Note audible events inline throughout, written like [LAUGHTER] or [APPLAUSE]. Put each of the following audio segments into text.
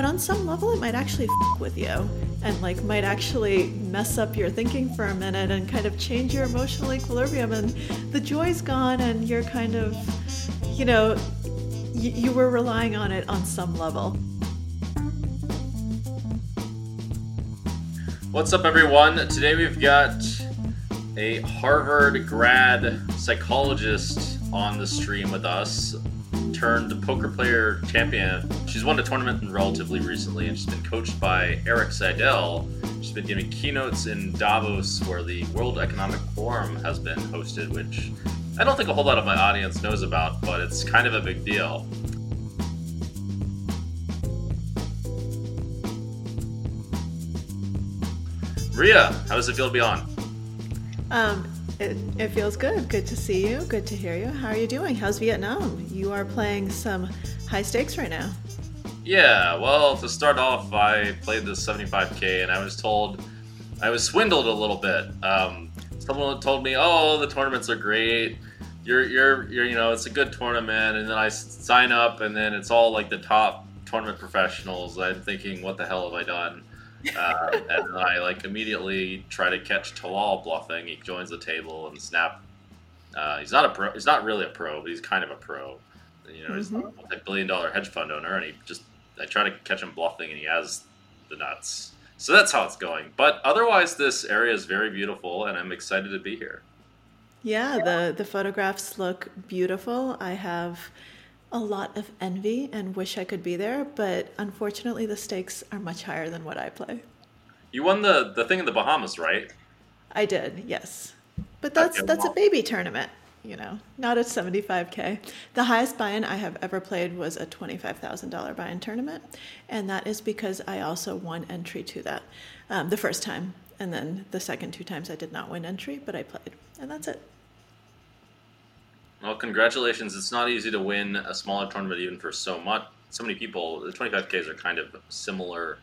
but on some level, it might actually f- with you and like might actually mess up your thinking for a minute and kind of change your emotional equilibrium. And the joy's gone, and you're kind of, you know, y- you were relying on it on some level. What's up, everyone? Today we've got a Harvard grad psychologist on the stream with us, turned poker player champion. She's won a tournament relatively recently, and she's been coached by Erik Seidel. She's been giving keynotes in Davos, where the World Economic Forum has been hosted, which I don't think a whole lot of my audience knows about, but it's kind of a big deal. Ria, how does it feel to be on? Um, it, it feels good. Good to see you. Good to hear you. How are you doing? How's Vietnam? You are playing some high stakes right now. Yeah, well, to start off, I played the 75k and I was told I was swindled a little bit. Um, someone told me, "Oh, the tournaments are great. You're, you're, you're, you know, it's a good tournament." And then I sign up, and then it's all like the top tournament professionals. I'm thinking, "What the hell have I done?" Uh, and I like immediately try to catch Talal bluffing. He joins the table and snap. Uh, he's not a pro. He's not really a pro, but he's kind of a pro. You know, he's Mhm. a billion dollar hedge fund owner, and he just I try to catch him bluffing, and he has the nuts. So that's how it's going. But otherwise, this area is very beautiful, and I'm excited to be here. Yeah, the the photographs look beautiful. I have a lot of envy and wish I could be there, but unfortunately the stakes are much higher than what I play. You won the the thing in the Bahamas, right? I did, yes. But that's that's a baby tournament, you know, not at 75k. The highest buy-in I have ever played was a $25,000 buy-in tournament, and that is because I also won entry to that um, the first time, and then the second two times I did not win entry, but I played, and that's it. Well, congratulations! It's not easy to win a smaller tournament, even for so much, so many people. The 25ks are kind of similar.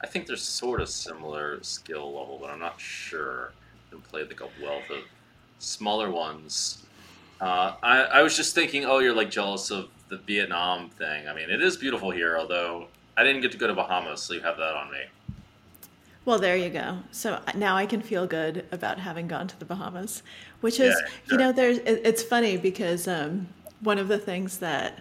I think they're sort of similar skill level, but I'm not sure. Haven't played like a wealth of smaller ones. Uh, I, I was just thinking, oh, you're like jealous of the Vietnam thing. I mean, it is beautiful here, although I didn't get to go to Bahamas, so you have that on me. Well, there you go. So uh, now I can feel good about having gone to the Bahamas, which is, Yeah, you know, there's. It, it's funny because um, one of the things that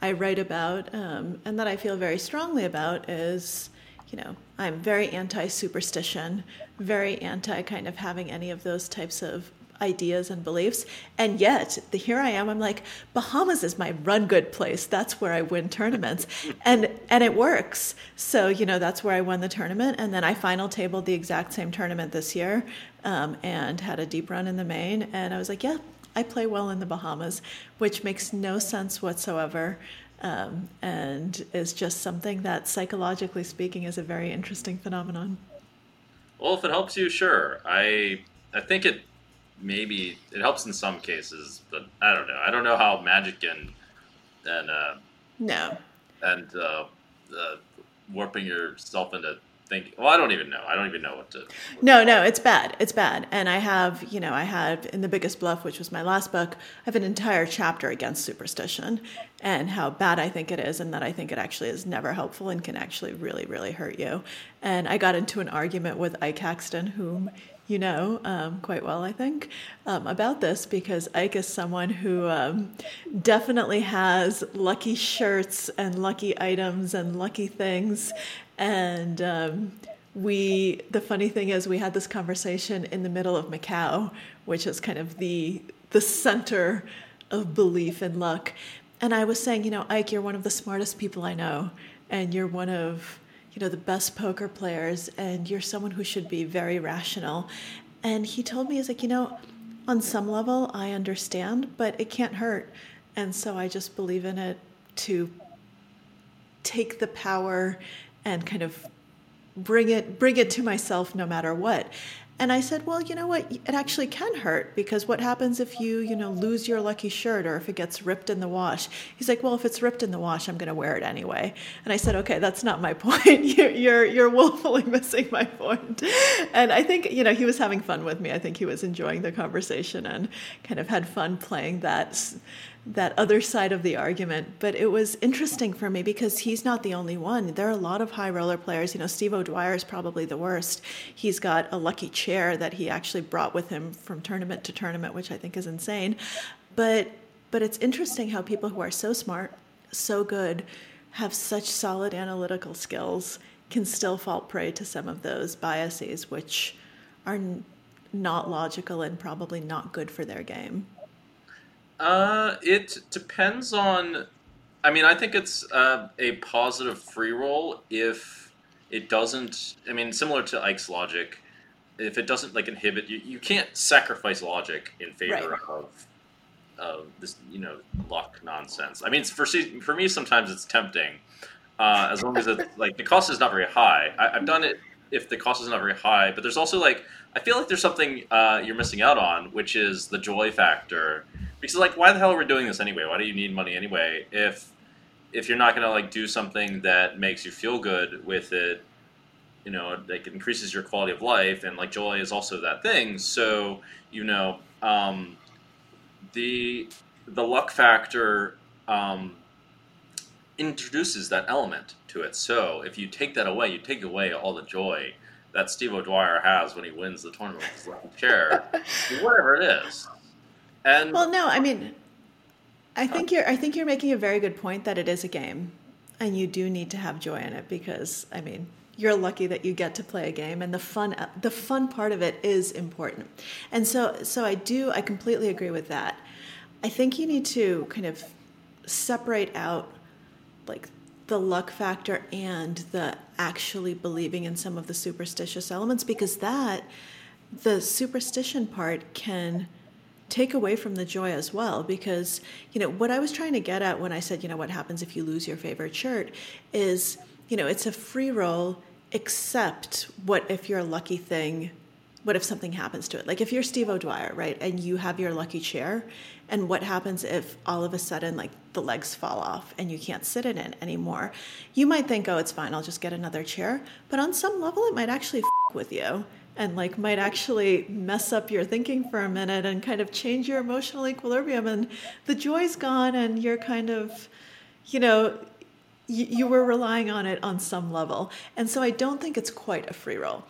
I write about um, and that I feel very strongly about is, you know, I'm very anti superstition, very anti kind of having any of those types of ideas and beliefs. And yet, the, here I am. I'm like, Bahamas is my run good place. That's where I win tournaments, [LAUGHS] and and it works. So you know, that's where I won the tournament, and then I final tabled the exact same tournament this year, um, and had a deep run in the main. And I was like, yeah, I play well in the Bahamas, which makes no sense whatsoever. Um, and is just something that psychologically speaking is a very interesting phenomenon. Well, if it helps you, sure. I I think it maybe it helps in some cases, but I don't know. I don't know how magic and and uh, No, and uh, uh, warping yourself into thinking. Well, I don't even know. I don't even know what to. No, no, it's bad. It's bad. And I have, you know, I have in The Biggest Bluff, which was my last book, I have an entire chapter against superstition and how bad I think it is, and that I think it actually is never helpful and can actually really, really hurt you. And I got into an argument with Ike Haxton, whom you know um, quite well, I think, um, about this because Ike is someone who um, definitely has lucky shirts and lucky items and lucky things. And um, we, the funny thing is, we had this conversation in the middle of Macau, which is kind of the the center of belief in luck. And I was saying, you know, Ike, you're one of the smartest people I know, and you're one of you know the best poker players and you're someone who should be very rational. And he told me he's like you know on some level i understand but it can't hurt. And so i just believe in it to take the power and kind of bring it bring it to myself no matter what and i said well you know what? It actually can hurt because what happens if you you know lose your lucky shirt or if it gets ripped in the wash? He's like well if it's ripped in the wash i'm going to wear it anyway. And i said okay that's not my [LAUGHS] point. You're you're, woefully missing my point. And i think you know he was having fun with me. I think he was enjoying the conversation and kind of had fun playing that that other side of the argument. But it was interesting for me because he's not the only one. There are a lot of high roller players. You know, Steve O'Dwyer is probably the worst. He's got a lucky chair that he actually brought with him from tournament to tournament, which I think is insane. But but it's interesting how people who are so smart, so good, have such solid analytical skills can still fall prey to some of those biases, which are not logical and probably not good for their game. Uh, it depends on. I mean, I think it's uh, a positive free roll if it doesn't. I mean, similar to Ike's logic, if it doesn't like inhibit you, you can't sacrifice logic in favor right. of of this, you know, luck nonsense. I mean, for for me, sometimes it's tempting, uh, as long as it's like the cost is not very high. I, have done it if the cost is not very high, but there's also like I feel like there's something uh, you're missing out on, which is the joy factor. Because like why the hell are we doing this anyway? Why do you need money anyway if if you're not to like do something that makes you feel good with it you know like increases your quality of life and like joy is also that thing. So you know um, the the luck factor um, introduces that element to it. So if you take that away you take away all the joy that Steve O'Dwyer has when he wins the tournament with chair, whatever it is. And well, no, I mean, I think um, you're I think you're making a very good point that it is a game, and you do need to have joy in it because I mean you're lucky that you get to play a game and the fun the fun part of it is important and so so i do i completely agree with that i think you need to kind of separate out like the luck factor and the actually believing in some of the superstitious elements because that the superstition part can take away from the joy as well. Because you know what i was trying to get at when i said you know what happens if you lose your favorite shirt is you know it's a free roll except what if your lucky thing what if something happens to it? Like if you're steve o'dwyer right and you have your lucky chair and what happens if all of a sudden like the legs fall off and you can't sit in it anymore? You might think oh it's fine i'll just get another chair. But on some level it might actually f- with you and like might actually mess up your thinking for a minute and kind of change your emotional equilibrium. And the joy's gone and you're kind of you know you, you were relying on it on some level. And so i don't think it's quite a free roll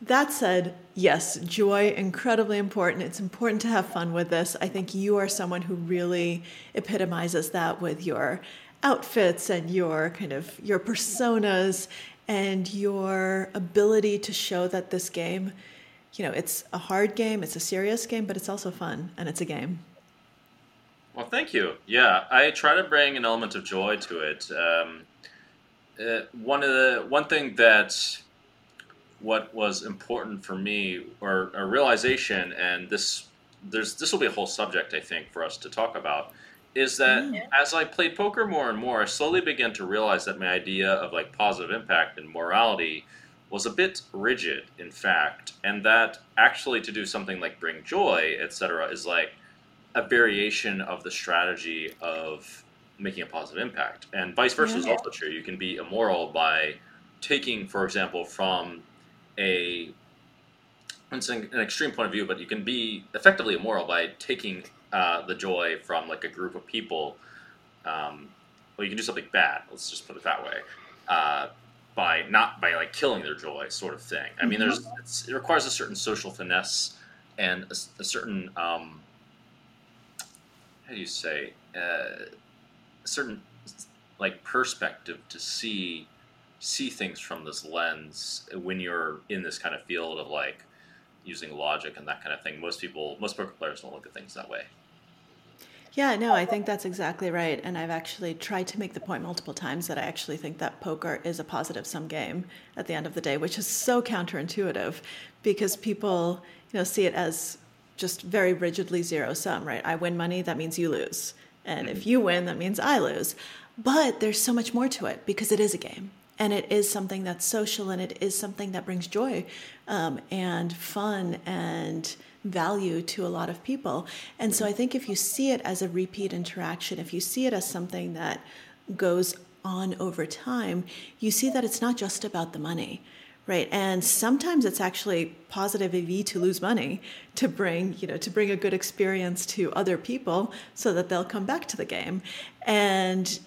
that said yes joy incredibly important it's important to have fun with this i think you are someone who really epitomizes that with your outfits and your kind of your personas and your ability to show that this game, you know, it's a hard game, it's a serious game, but it's also fun and it's a game. Well, thank you. Yeah, I try to bring an element of joy to it. Um, uh, one of the one thing that what was important for me, or a realization, and this there's this will be a whole subject I think for us to talk about, is that mm. as I played poker more and more, I slowly began to realize that my idea of like positive impact and morality was a bit rigid, in fact, and that actually to do something like bring joy, etc., is like a variation of the strategy of making a positive impact. And vice versa yeah. is also true. You can be immoral by taking, for example, from a it's an, an extreme point of view, but you can be effectively immoral by taking uh, the joy from like a group of people. Um, well, you can do something bad. Let's just put it that way. Uh, by not by like killing their joy, sort of thing. I mean, there's mm-hmm. it requires a certain social finesse and a, a certain um, how do you say uh, a certain like perspective to see see things from this lens when you're in this kind of field of like using logic and that kind of thing. Most people, most poker players don't look at things that way. Yeah, no, I think that's exactly right. And I've actually tried to make the point multiple times that I actually think that poker is a positive sum game at the end of the day, which is so counterintuitive because people, you know, see it as just very rigidly zero sum, right? I win money, that means you lose. And if mm-hmm. you win, that means I lose. But there's so much more to it because it is a game and it is something that's social and it is something that brings joy um, and fun and value to a lot of people. And so I think if you see it as a repeat interaction, if you see it as something that goes on over time, you see that it's not just about the money, right? And sometimes it's actually positive EV to lose money to bring, you know, to bring a good experience to other people so that they'll come back to the game. And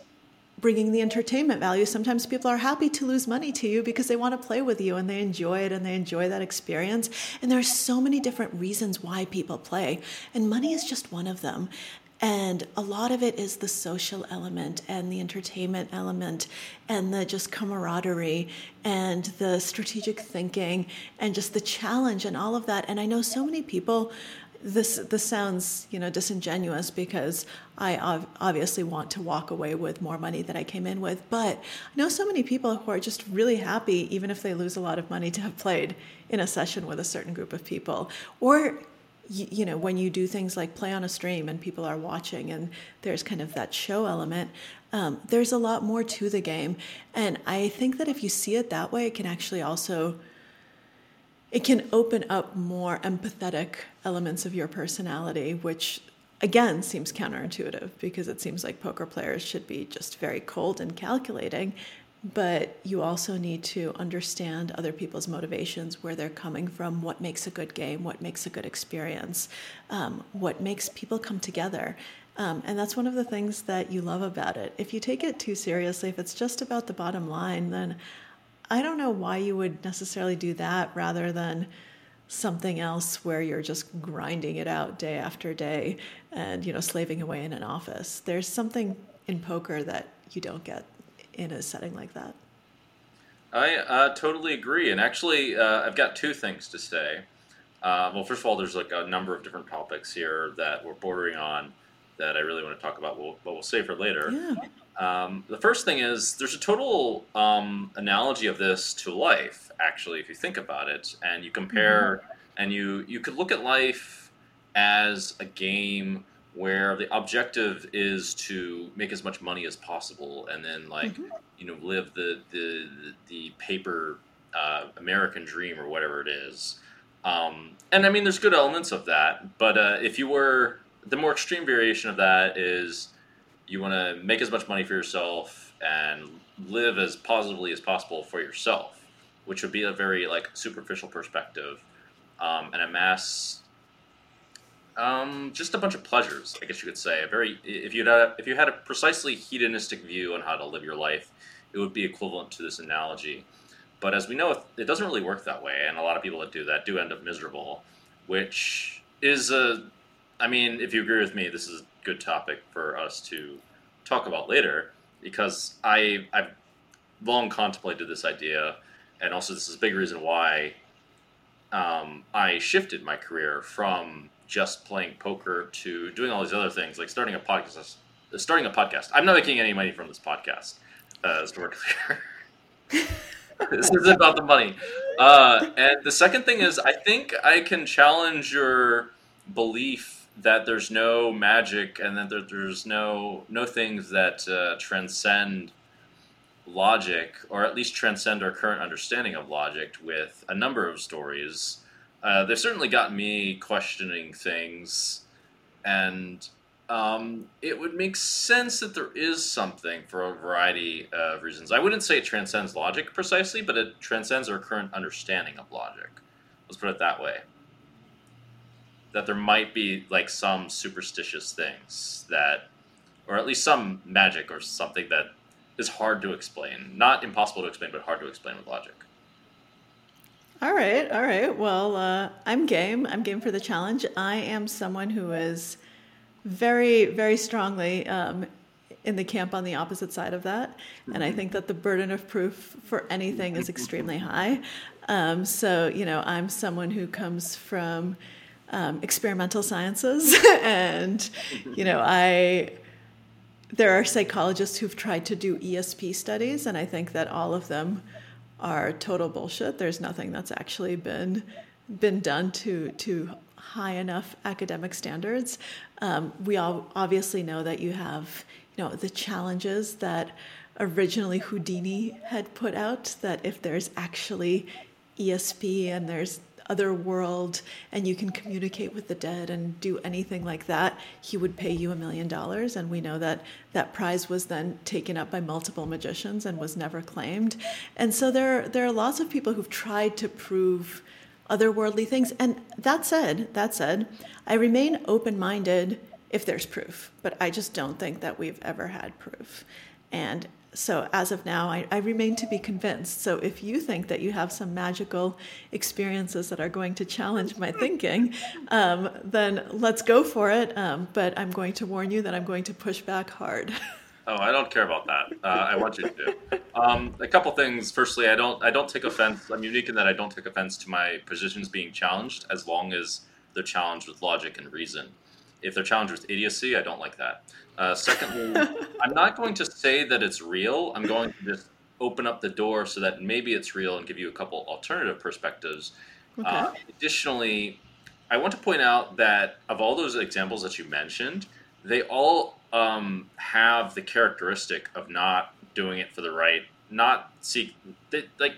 bringing the entertainment value. Sometimes people are happy to lose money to you because they want to play with you and they enjoy it and they enjoy that experience. And there are so many different reasons why people play, and money is just one of them. And a lot of it is the social element and the entertainment element and the just camaraderie and the strategic thinking and just the challenge and all of that. And I know so many people this this sounds you know disingenuous because I obviously want to walk away with more money that I came in with, but I know so many people who are just really happy, even if they lose a lot of money, to have played in a session with a certain group of people, or you, you know when you do things like play on a stream and people are watching and there's kind of that show element. Um, there's a lot more to the game, and I think that if you see it that way, it can actually also it can open up more empathetic elements of your personality, which again seems counterintuitive because it seems like poker players should be just very cold and calculating. But you also need to understand other people's motivations, where they're coming from, what makes a good game, what makes a good experience, um, what makes people come together. Um, and that's one of the things that you love about it. If you take it too seriously, if it's just about the bottom line, then I don't know why you would necessarily do that rather than something else where you're just grinding it out day after day and you know slaving away in an office. There's something in poker that you don't get in a setting like that. I uh, totally agree, and actually, uh, I've got two things to say. Uh, well, first of all, there's like a number of different topics here that we're bordering on that I really want to talk about, but we'll save for later. Yeah. Um, the first thing is there's a total um, analogy of this to life, actually, if you think about it, and you compare, mm-hmm. and you you could look at life as a game where the objective is to make as much money as possible, and then like mm-hmm. you know live the the the paper uh, American dream or whatever it is. Um, and I mean, there's good elements of that, but uh, if you were the more extreme variation of that is you want to make as much money for yourself and live as positively as possible for yourself, which would be a very like superficial perspective, um, and amass um, just a bunch of pleasures. I guess you could say a very if you had if you had a precisely hedonistic view on how to live your life, it would be equivalent to this analogy. But as we know, it doesn't really work that way, and a lot of people that do that do end up miserable, which is a I mean, if you agree with me, this is a good topic for us to talk about later because I I've long contemplated this idea, and also this is a big reason why um, I shifted my career from just playing poker to doing all these other things, like starting a podcast. Starting a podcast. I'm not making any money from this podcast, as we're clear. this is about the money. Uh, and the second thing is, I think I can challenge your belief that there's no magic and that there, there's no no things that uh, transcend logic or at least transcend our current understanding of logic with a number of stories. Uh, they've certainly got me questioning things and um, it would make sense that there is something for a variety of reasons. I wouldn't say it transcends logic precisely but it transcends our current understanding of logic. Let's put it that way that there might be like some superstitious things that, or at least some magic or something that is hard to explain. Not impossible to explain, but hard to explain with logic. All right, all right. Well, uh, I'm game. I'm game for the challenge. I am someone who is very, very strongly um, in the camp on the opposite side of that. And I think that the burden of proof for anything is extremely high. Um, so, you know, I'm someone who comes from um, experimental sciences, [LAUGHS] and you know, I there are psychologists who've tried to do ESP studies, and I think that all of them are total bullshit. There's nothing that's actually been been done to to high enough academic standards. Um, we all obviously know that you have you know the challenges that originally Houdini had put out. That if there's actually ESP and there's other world and you can communicate with the dead and do anything like that, he would pay you a million dollars. And we know that that prize was then taken up by multiple magicians and was never claimed. And so there, there are lots of people who've tried to prove otherworldly things. And that said, that said, I remain open minded if there's proof, but I just don't think that we've ever had proof. And so as of now, I, I, remain to be convinced. So if you think that you have some magical experiences that are going to challenge my thinking, [LAUGHS] um, then let's go for it. Um, but I'm going to warn you that I'm going to push back hard. [LAUGHS] Oh, I don't care about that. Uh, I want you to. Um, a couple things. Firstly, I don't. I don't take offense. I'm unique in that I don't take offense to my positions being challenged, as long as they're challenged with logic and reason. If they're challenged with idiocy, I don't like that. Uh, secondly, [LAUGHS] I'm not going to say that it's real. I'm going to just open up the door so that maybe it's real and give you a couple alternative perspectives. Okay. Uh, additionally, I want to point out that of all those examples that you mentioned, they all um, have the characteristic of not doing it for the right, not seek they, like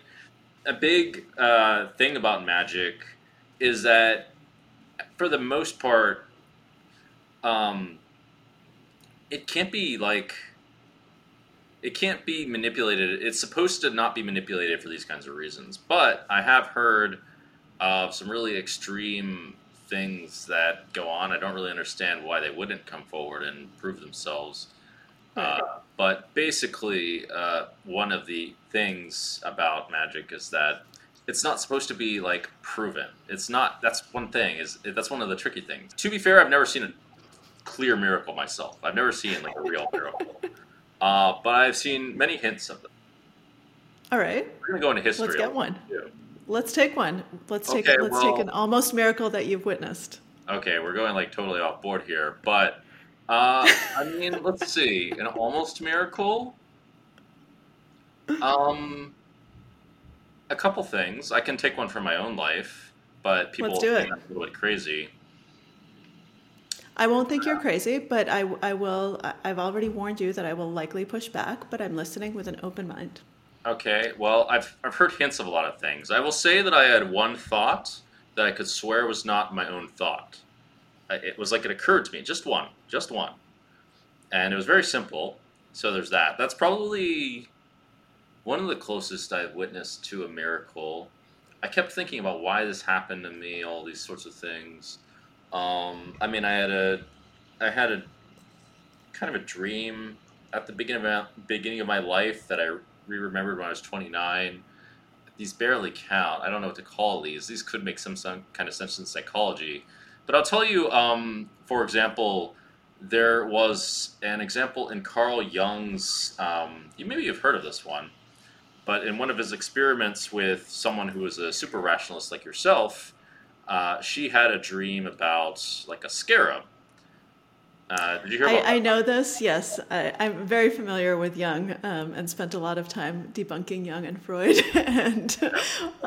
a big uh, thing about magic is that for the most part, um, it can't be like it can't be manipulated. It's supposed to not be manipulated for these kinds of reasons. But I have heard of some really extreme things that go on. I don't really understand why they wouldn't come forward and prove themselves. Uh, but basically, uh, one of the things about magic is that it's not supposed to be like proven. It's not. That's one thing. Is that's one of the tricky things. To be fair, I've never seen a clear miracle myself. I've never seen like a real miracle, uh, but I've seen many hints of them. All right, we're gonna go into history. Let's get one. Let's take one. Let's take okay, let's well, take an almost miracle that you've witnessed. Okay, we're going like totally off board here, but uh, I mean, [LAUGHS] let's see, an almost miracle. Um, a couple things. I can take one from my own life, but people do a little bit crazy. I won't think you're crazy, but I, I will. I've already warned you that I will likely push back, but I'm listening with an open mind. Okay, well, I've, I've heard hints of a lot of things. I will say that I had one thought that I could swear was not my own thought. It was like it occurred to me, just one, just one. And it was very simple. So there's that. That's probably one of the closest I've witnessed to a miracle. I kept thinking about why this happened to me, all these sorts of things. Um, I mean, I had a, I had a kind of a dream at the beginning of my, beginning of my life that I re-remembered when I was 29. These barely count. I don't know what to call these. These could make some, some kind of sense in psychology. But I'll tell you, um, for example, there was an example in Carl Jung's, um, you maybe you've heard of this one, but in one of his experiments with someone who was a super rationalist like yourself, uh, she had a dream about like a scarab. Uh, did you hear I, I, know this, yes. I, am very familiar with Jung um, and spent a lot of time debunking Jung and Freud [LAUGHS] and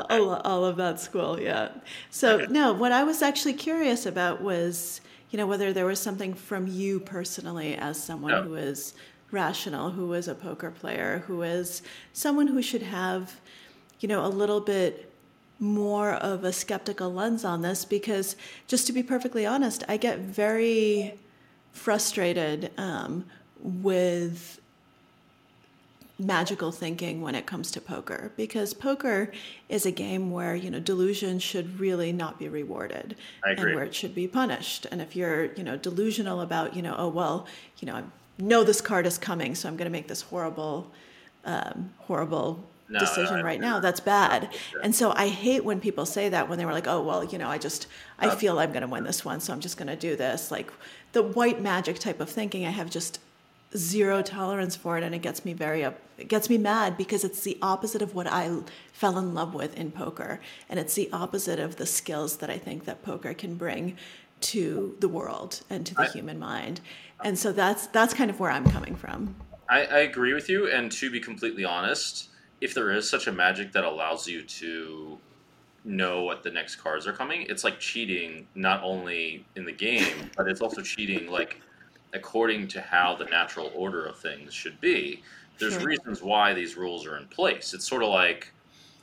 all, all, of that school, yeah. So, okay. no, what I was actually curious about was, you know, whether there was something from you personally as someone no. who is rational, who is a poker player, who is someone who should have, you know, a little bit more of a skeptical lens on this because, just to be perfectly honest, I get very frustrated um, with magical thinking when it comes to poker because poker is a game where you know delusion should really not be rewarded and where it should be punished. And if you're you know delusional about you know oh well you know i know this card is coming so i'm going to make this horrible um, horrible no, decision right now that's bad. And so i hate when people say that when they were like oh well you know i just i feel i'm going to win this one so i'm just going to do this. Like the white magic type of thinking i have just zero tolerance for it and it gets me very up it gets me mad because it's the opposite of what i fell in love with in poker and it's the opposite of the skills that i think that poker can bring to the world and to the I, human mind. And so that's that's kind of where i'm coming from. I, I agree with you and to be completely honest if there is such a magic that allows you to know what the next cards are coming, it's like cheating not only in the game, [LAUGHS] but it's also cheating like according to how the natural order of things should be. There's sure. reasons why these rules are in place. It's sort of like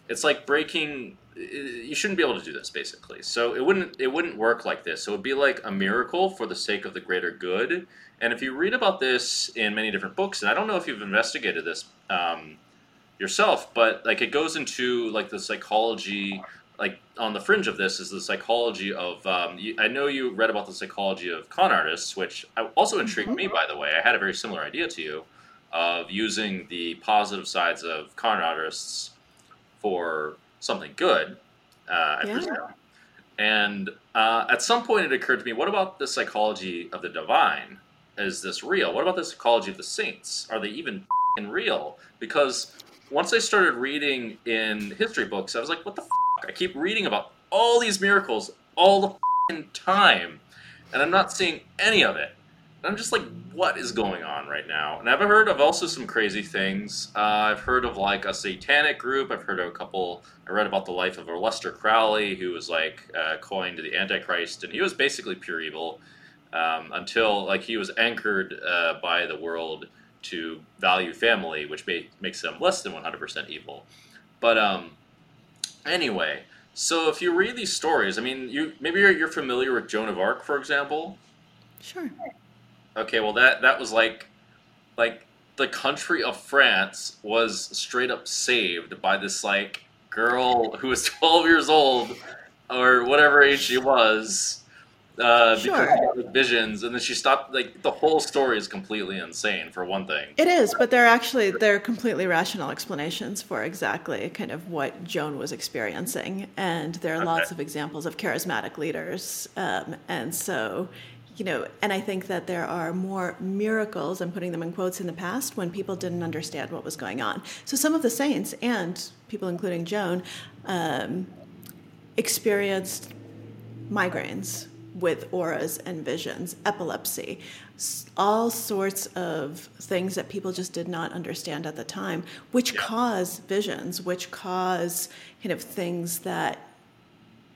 it's like breaking you shouldn't be able to do this basically so it wouldn't it wouldn't work like this so it would be like a miracle for the sake of the greater good and if you read about this in many different books and i don't know if you've investigated this um, yourself but like it goes into like the psychology like on the fringe of this is the psychology of um, you, i know you read about the psychology of con artists which also intrigued mm-hmm. me by the way i had a very similar idea to you of using the positive sides of con artists for something good, uh, I yeah. presume. And uh, at some point, it occurred to me: what about the psychology of the divine? Is this real? What about the psychology of the saints? Are they even real? Because once I started reading in history books, I was like, what the? fuck? I keep reading about all these miracles all the time, and I'm not seeing any of it. I'm just like, what is going on right now? And I've heard of also some crazy things. Uh, I've heard of like a satanic group. I've heard of a couple. I read about the life of Aleister Crowley, who was like uh, coined the Antichrist, and he was basically pure evil um, until like he was anchored uh, by the world to value family, which may, makes them less than 100% evil. But um, anyway, so if you read these stories, I mean, you maybe you're, you're familiar with Joan of Arc, for example. Sure. Okay, well that that was like like the country of France was straight up saved by this like girl who was [LAUGHS] 12 years old or whatever age she was uh, sure. visions, and then she stopped. Like the whole story is completely insane. For one thing, it is, but they're actually they're completely rational explanations for exactly kind of what Joan was experiencing, and there are okay. lots of examples of charismatic leaders, um, and so you know, and I think that there are more miracles, I'm putting them in quotes, in the past when people didn't understand what was going on. So some of the saints and people, including Joan, um, experienced migraines with auras and visions, epilepsy, all sorts of things that people just did not understand at the time, which cause visions, which cause kind of things that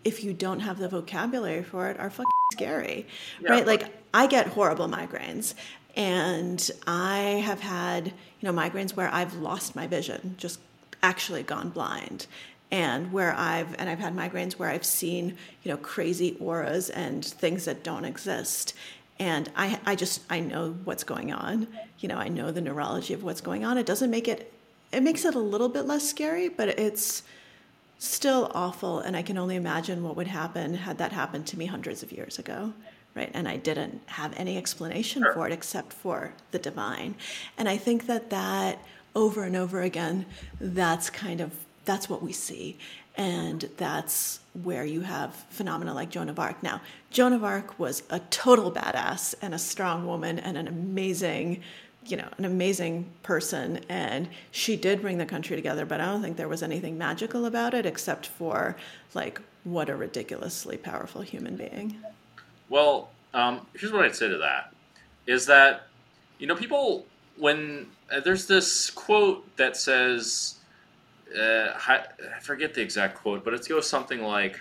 if you don't have the vocabulary for it, are fucking scary, yeah. right? Like I get horrible migraines, and I have had you know migraines where I've lost my vision, just actually gone blind, and where I've and I've had migraines where I've seen you know crazy auras and things that don't exist. And I, I just I know what's going on. You know, I know the neurology of what's going on. It doesn't make it it makes it a little bit less scary, but it's still awful and i can only imagine what would happen had that happened to me hundreds of years ago right and i didn't have any explanation sure. for it except for the divine and i think that that over and over again that's kind of that's what we see and that's where you have phenomena like joan of arc now joan of arc was a total badass and a strong woman and an amazing you know, an amazing person, and she did bring the country together. But I don't think there was anything magical about it, except for like, what a ridiculously powerful human being. Well, um, here's what I'd say to that: is that you know, people when uh, there's this quote that says, uh, I forget the exact quote, but it goes something like,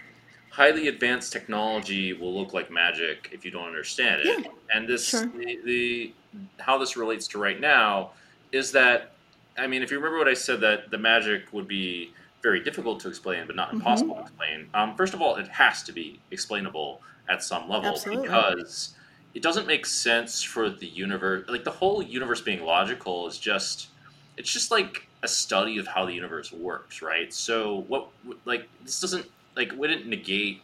highly advanced technology will look like magic if you don't understand it. Yeah, and this sure. the, the, how this relates to right now is that I mean, if you remember what I said that the magic would be very difficult to explain, but not mm-hmm. impossible mm-hmm. to explain. Um, first of all, it has to be explainable at some level Absolutely. because it doesn't make sense for the universe. Like the whole universe being logical is just it's just like a study of how the universe works, right? So what like this doesn't like wouldn't negate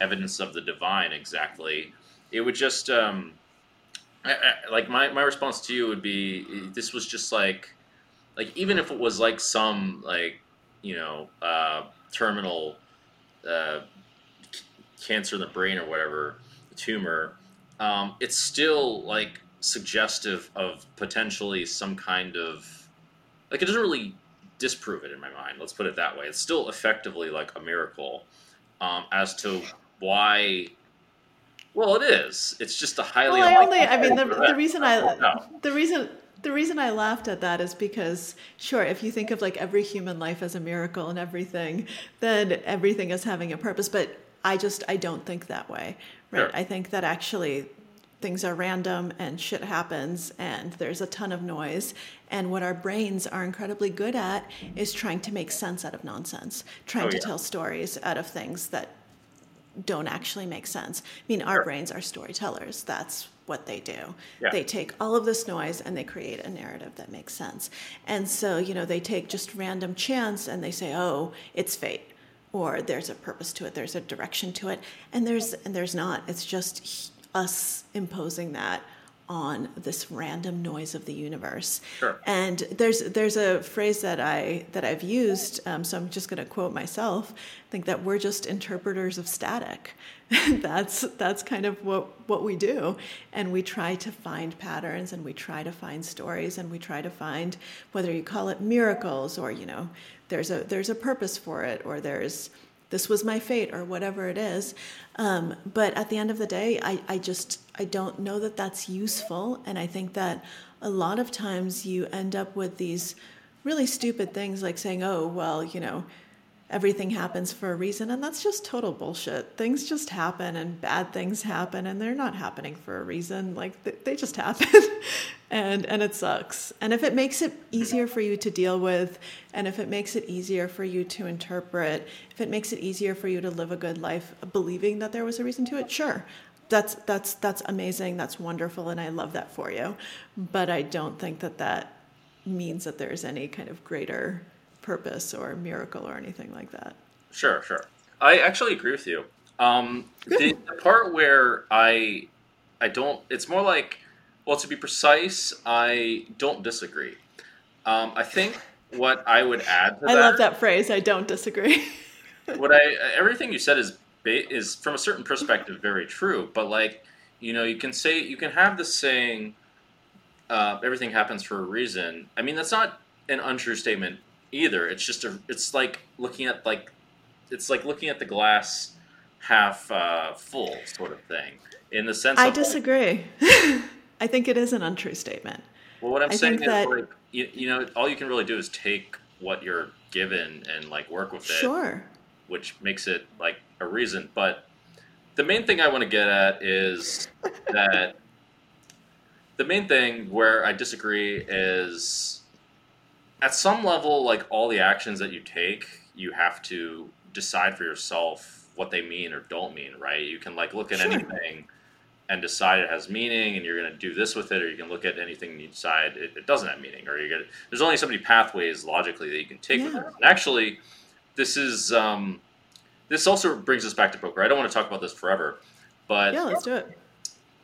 evidence of the divine exactly. It would just um, I, I, like my my response to you would be this was just like like even if it was like some like you know uh, terminal uh, cancer in the brain or whatever tumor, um, it's still like suggestive of potentially some kind of like it doesn't really disprove it in my mind. Let's put it that way. It's still effectively like a miracle um, as to why. Well, it is. It's just a highly. Well, I only. I mean, the, the reason I no. the reason the reason I laughed at that is because, sure, if you think of like every human life as a miracle and everything, then everything is having a purpose. But I just I don't think that way, right? Sure. I think that actually things are random and shit happens and there's a ton of noise. And what our brains are incredibly good at is trying to make sense out of nonsense, trying oh, to tell stories out of things that don't actually make sense. I mean, our sure. brains are storytellers. That's what they do. Yeah. They take all of this noise and they create a narrative that makes sense. And so, you know, they take just random chance and they say, "Oh, it's fate." Or there's a purpose to it, there's a direction to it. And there's and there's not. It's just us imposing that on this random noise of the universe. Sure. And there's there's a phrase that I that I've used, um, so I'm just going to quote myself. I think that we're just interpreters of static. [LAUGHS] that's that's kind of what what we do, and we try to find patterns, and we try to find stories, and we try to find whether you call it miracles or you know there's a there's a purpose for it or there's this was my fate or whatever it is. Um, but at the end of the day, I, I just I don't know that that's useful, and I think that a lot of times you end up with these really stupid things like saying, "Oh, well, you know." Everything happens for a reason and that's just total bullshit. Things just happen and bad things happen and they're not happening for a reason. Like they just happen. [LAUGHS] And and it sucks. And if it makes it easier for you to deal with and if it makes it easier for you to interpret if it makes it easier for you to live a good life believing that there was a reason to it sure. That's that's that's amazing. That's wonderful and i love that for you. But i don't think that that means that there's any kind of greater purpose or miracle or anything like that. Sure, sure. I actually agree with you. Um, the, the, part where I I don't, it's more like, well, to be precise, I don't disagree. Um, I think what I would add I that, love that phrase. I don't disagree. [LAUGHS] what I everything you said is is from a certain perspective very true, but like you know, you can say you can have the saying, uh, everything happens for a reason. I mean, that's not an untrue statement either. It's just a. It's like looking at like, it's like looking at the glass half uh, full sort of thing. In the sense, I disagree. [LAUGHS] I think it is an untrue statement. Well, what I'm I saying is that, like you, you know, all you can really do is take what you're given and like work with it. Sure. Which makes it like a reason, but the main thing I want to get at is [LAUGHS] that the main thing where I disagree is at some level, like all the actions that you take, you have to decide for yourself what they mean or don't mean, right? You can like look at sure. anything and decide it has meaning and you're going to do this with it, or you can look at anything and you decide it, it doesn't have meaning, or you get there's only so many pathways logically that you can take yeah. with it. And actually, this is um, this also brings us back to poker. I don't want to talk about this forever, but yeah, let's do it.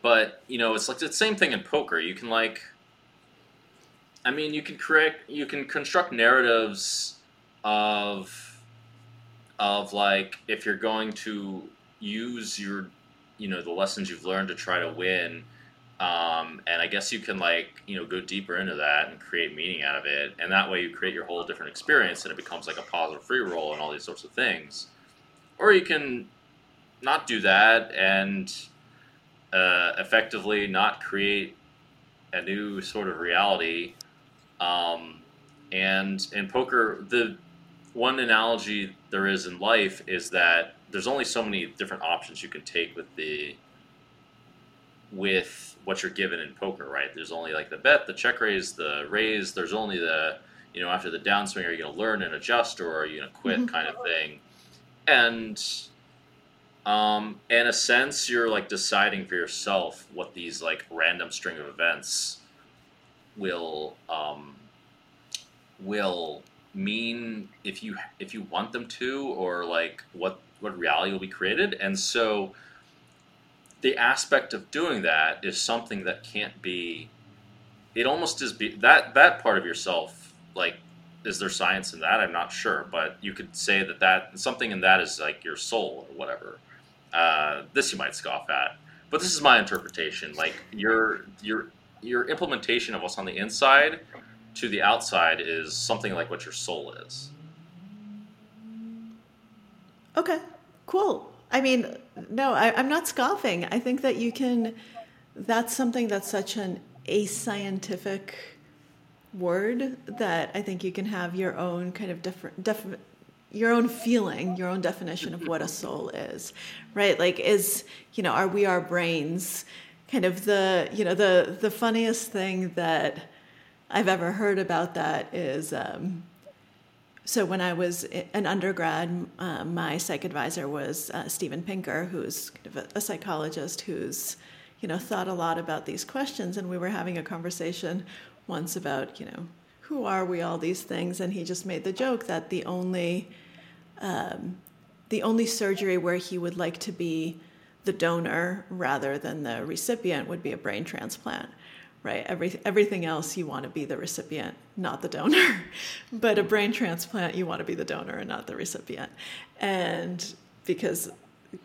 But you know, it's like the same thing in poker. You can like I mean, you can create, you can construct narratives of, of like if you're going to use your, you know, the lessons you've learned to try to win. Um, and I guess you can like you know go deeper into that and create meaning out of it, and that way you create your whole different experience, and it becomes like a positive free roll and all these sorts of things. Or you can not do that and uh, effectively not create a new sort of reality um, and in poker, the one analogy there is in life is that there's only so many different options you can take with the with what you're given in poker, right? There's only like the bet, the check raise, the raise. There's only the you know after the downswing, are you going to learn and adjust, or are you going to quit, mm-hmm. kind of thing. And um, in a sense, you're like deciding for yourself what these like random string of events will um, will mean if you if you want them to or like what what reality will be created. And so the aspect of doing that is something that can't be it almost is be that that part of yourself like is there science in that? I'm not sure but you could say that that something in that is like your soul or whatever uh, this you might scoff at. But this is my interpretation like your your your implementation of what's on the inside to the outside is something like what your soul is. Okay, cool. I mean, no, I, am not scoffing. I think that you can, that's something that's such an ascientific word that I think you can have your own kind of different, def, your own feeling, your own definition of what a soul is, right? Like, is, you know, are we our brains? Kind of the you know the the funniest thing that I've ever heard about that is. Um, so when I was an undergrad, uh, my psych advisor was uh, Steven Pinker, who's kind of a, a, psychologist who's, you know, thought a lot about these questions. And we were having a conversation once about, you know, who are we, all these things, and he just made the joke that the only, um, the only surgery where he would like to be the donor rather than the recipient would be a brain transplant right? Every, everything else, you want to be the recipient, not the donor. [LAUGHS] but a brain transplant, you want to be the donor and not the recipient. And because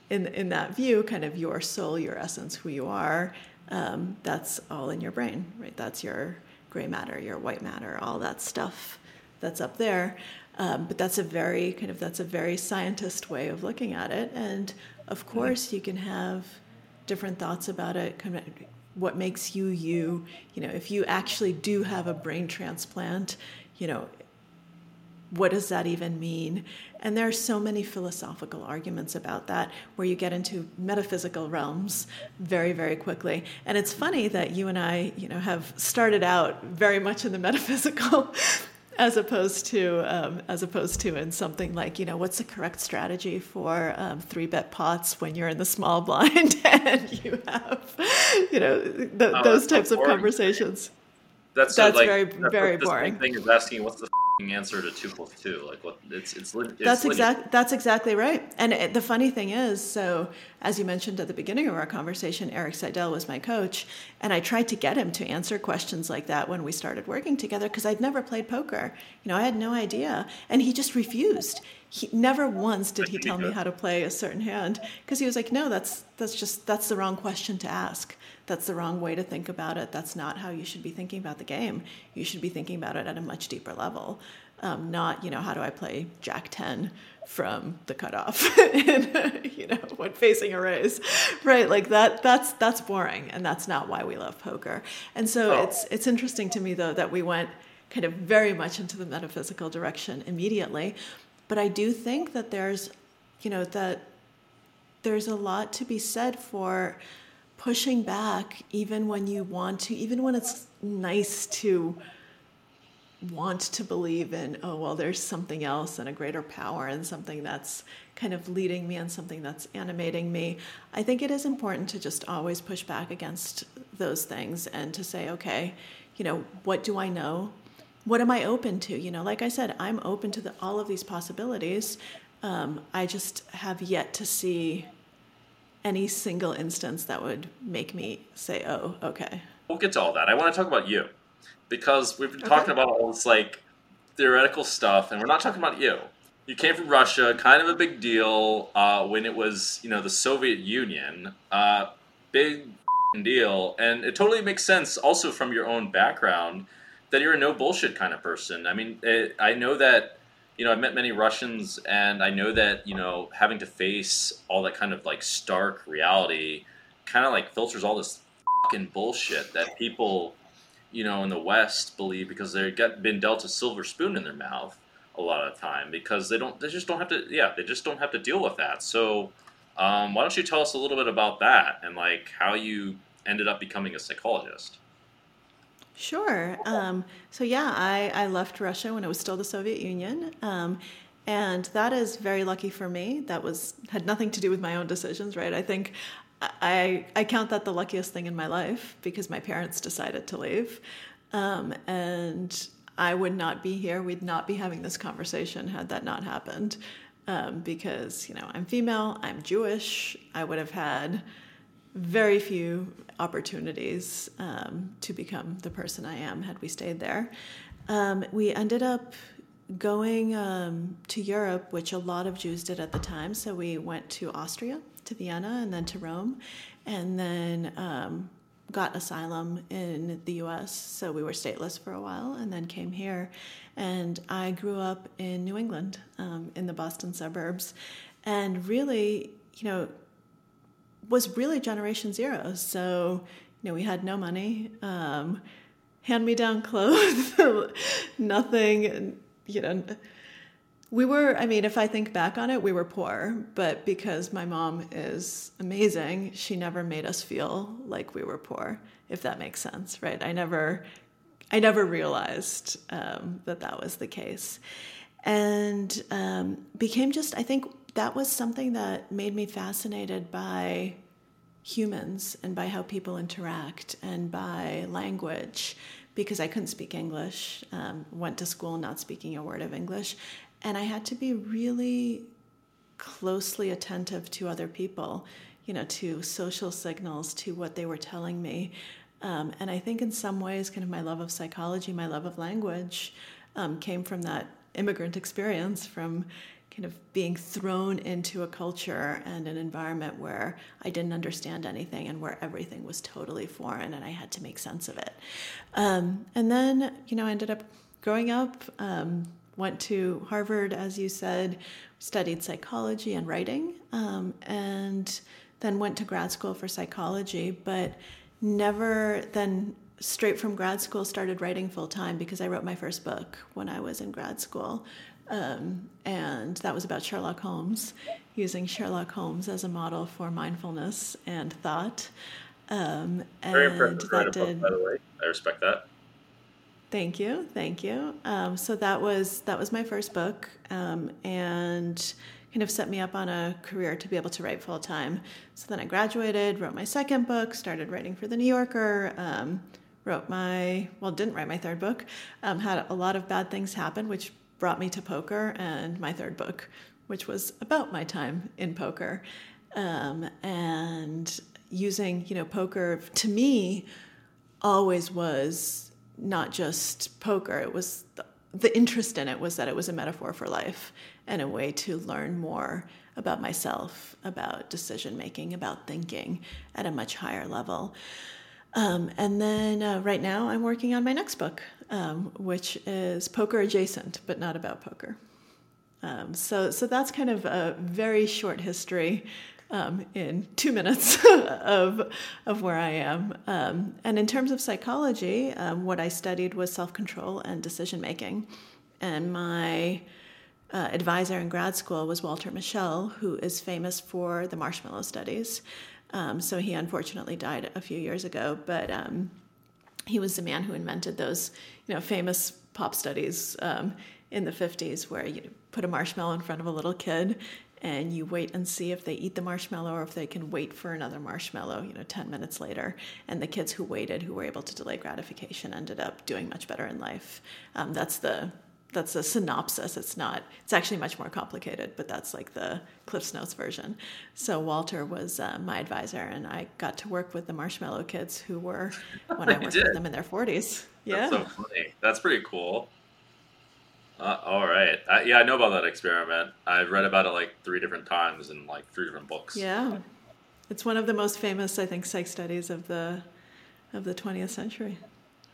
in, in that view, kind of your soul, your essence, who you are, um, that's all in your brain, right? That's your gray matter, your white matter, all that stuff that's up there. Um, but that's a very kind of that's a very scientist way of looking at it. And of course, you can have different thoughts about it, kind of what makes you you. You know if you actually do have a brain transplant you know what does that even mean? And there are so many philosophical arguments about that where you get into metaphysical realms very very quickly. And it's funny that you and i you know have started out very much in the metaphysical [LAUGHS] as opposed to um, as opposed to in something like you know what's the correct strategy for um, three bet pots when you're in the small [LAUGHS] blind and you have you know the, oh, those types of conversations. That's that's like, very that's very boring. Thing is asking what's the answer to two plus two. Like what it's it's, it's that's exactly that's exactly right. And it, the funny thing is, so as you mentioned at the beginning of our conversation, Erik Seidel was my coach, and I tried to get him to answer questions like that when we started working together because I'd never played poker. You know, I had no idea, and he just refused. He never once did he tell me how to play a certain hand because he was like, "No, that's that's just that's the wrong question to ask." That's the wrong way to think about it. That's not how you should be thinking about the game. You should be thinking about it at a much deeper level. Um, not, you know, how do I play Jack 10 from the cutoff, [LAUGHS] in, you know, when facing a raise, right? Like that, that's, that's boring. And that's not why we love poker. And so oh. it's, it's interesting to me though, that we went kind of very much into the metaphysical direction immediately. But I do think that there's, you know, that there's a lot to be said for pushing back even when you want to, even when it's nice to want to believe in, oh, well, there's something else and a greater power and something that's kind of leading me and something that's animating me. I think it is important to just always push back against those things and to say, okay, you know, what do I know? What am I open to? You know, like I said, I'm open to the, all of these possibilities. Um, I just have yet to see any single instance that would make me say, "Oh, okay." We'll get to all that. I want to talk about you because we've been okay. talking about all this like theoretical stuff, and we're not talking about you. You came from Russia, kind of a big deal uh, when it was, you know, the Soviet Union. Uh, big deal, and it totally makes sense. Also, from your own background, that you're a no bullshit kind of person. I mean, it, I know that you know, I've met many Russians, and I know that you know having to face all that kind of like stark reality, kind of like filters all this fucking bullshit that people, you know, in the West believe because they get been dealt a silver spoon in their mouth a lot of the time because they don't, they just don't have to, yeah, they just don't have to deal with that. So, um, why don't you tell us a little bit about that and like how you ended up becoming a psychologist? Sure. Um, so yeah, I, I left Russia when it was still the Soviet Union. Um, and that is very lucky for me. That was had nothing to do with my own decisions, right? I think I I count that the luckiest thing in my life because my parents decided to leave, um, and I would not be here. We'd not be having this conversation had that not happened. Um, because you know I'm female, I'm Jewish. I would have had very few opportunities um, to become the person I am had we stayed there. Um, we ended up going um, to Europe, which a lot of Jews did at the time. So we went to Austria, to Vienna, and then to Rome, and then um, got asylum in the US. So we were stateless for a while and then came here. And I grew up in New England, um, in the Boston suburbs. And really, you know, was really Generation Zero. So, you know, we had no money, um, hand me down clothes, [LAUGHS] nothing, you know, we were, I mean, if I think back on it, we were poor, but because my mom is amazing, she never made us feel like we were poor, if that makes sense, right? I never, I never realized um, that that was the case. And um, became just, I think that was something that made me fascinated by humans and by how people interact and by language because I couldn't speak English, um, went to school not speaking a word of English, and I had to be really closely attentive to other people, you know, to social signals, to what they were telling me. Um, and I think in some ways, kind of my love of psychology, my love of language, um, came from that immigrant experience, from kind of being thrown into a culture and an environment where I didn't understand anything and where everything was totally foreign and I had to make sense of it. Um, and then, you know, I ended up growing up, um, went to Harvard, as you said, studied psychology and writing, um, and then went to grad school for psychology, but never then straight from grad school started writing full time because I wrote my first book when I was in grad school. Um, and that was about Sherlock Holmes, using Sherlock Holmes as a model for mindfulness and thought. Um, and Very impressive that did, book, by the way. I respect that. Thank you, thank you. Um, so that was that was my first book, um, and kind of set me up on a career to be able to write full time. So then I graduated, wrote my second book, started writing for the New Yorker. Um, wrote my well, didn't write my third book. Um, had a lot of bad things happen, which brought me to poker, and my third book, which was about my time in poker, um, and using you know poker to me always was not just poker. It was the, the interest in it was that it was a metaphor for life and a way to learn more about myself, about decision making, about thinking at a much higher level. Um, and then uh, right now, I'm working on my next book, um, which is poker adjacent, but not about poker. Um, so, so that's kind of a very short history um, in two minutes [LAUGHS] of, of where I am. Um, and in terms of psychology, um, what I studied was self control and decision making. And my uh, advisor in grad school was Walter Mischel, who is famous for the marshmallow studies. Um, so he unfortunately died a few years ago, but um, he was the man who invented those, you know, famous pop studies um, in the 50s where you put a marshmallow in front of a little kid and you wait and see if they eat the marshmallow or if they can wait for another marshmallow, you know, 10 minutes later. And the kids who waited, who were able to delay gratification, ended up doing much better in life. Um, that's the that's a synopsis. It's not. It's actually much more complicated, but that's like the Cliff's Notes version. So Walter was uh, my advisor, and I got to work with the Marshmallow Kids, who were [LAUGHS] when I worked with them in their forties. Yeah, that's so funny. That's pretty cool. Uh, all right. Uh, yeah, I know about that experiment. I've read about it like three different times in like three different books. Yeah, it's one of the most famous, I think, psych studies of the of the 20th century.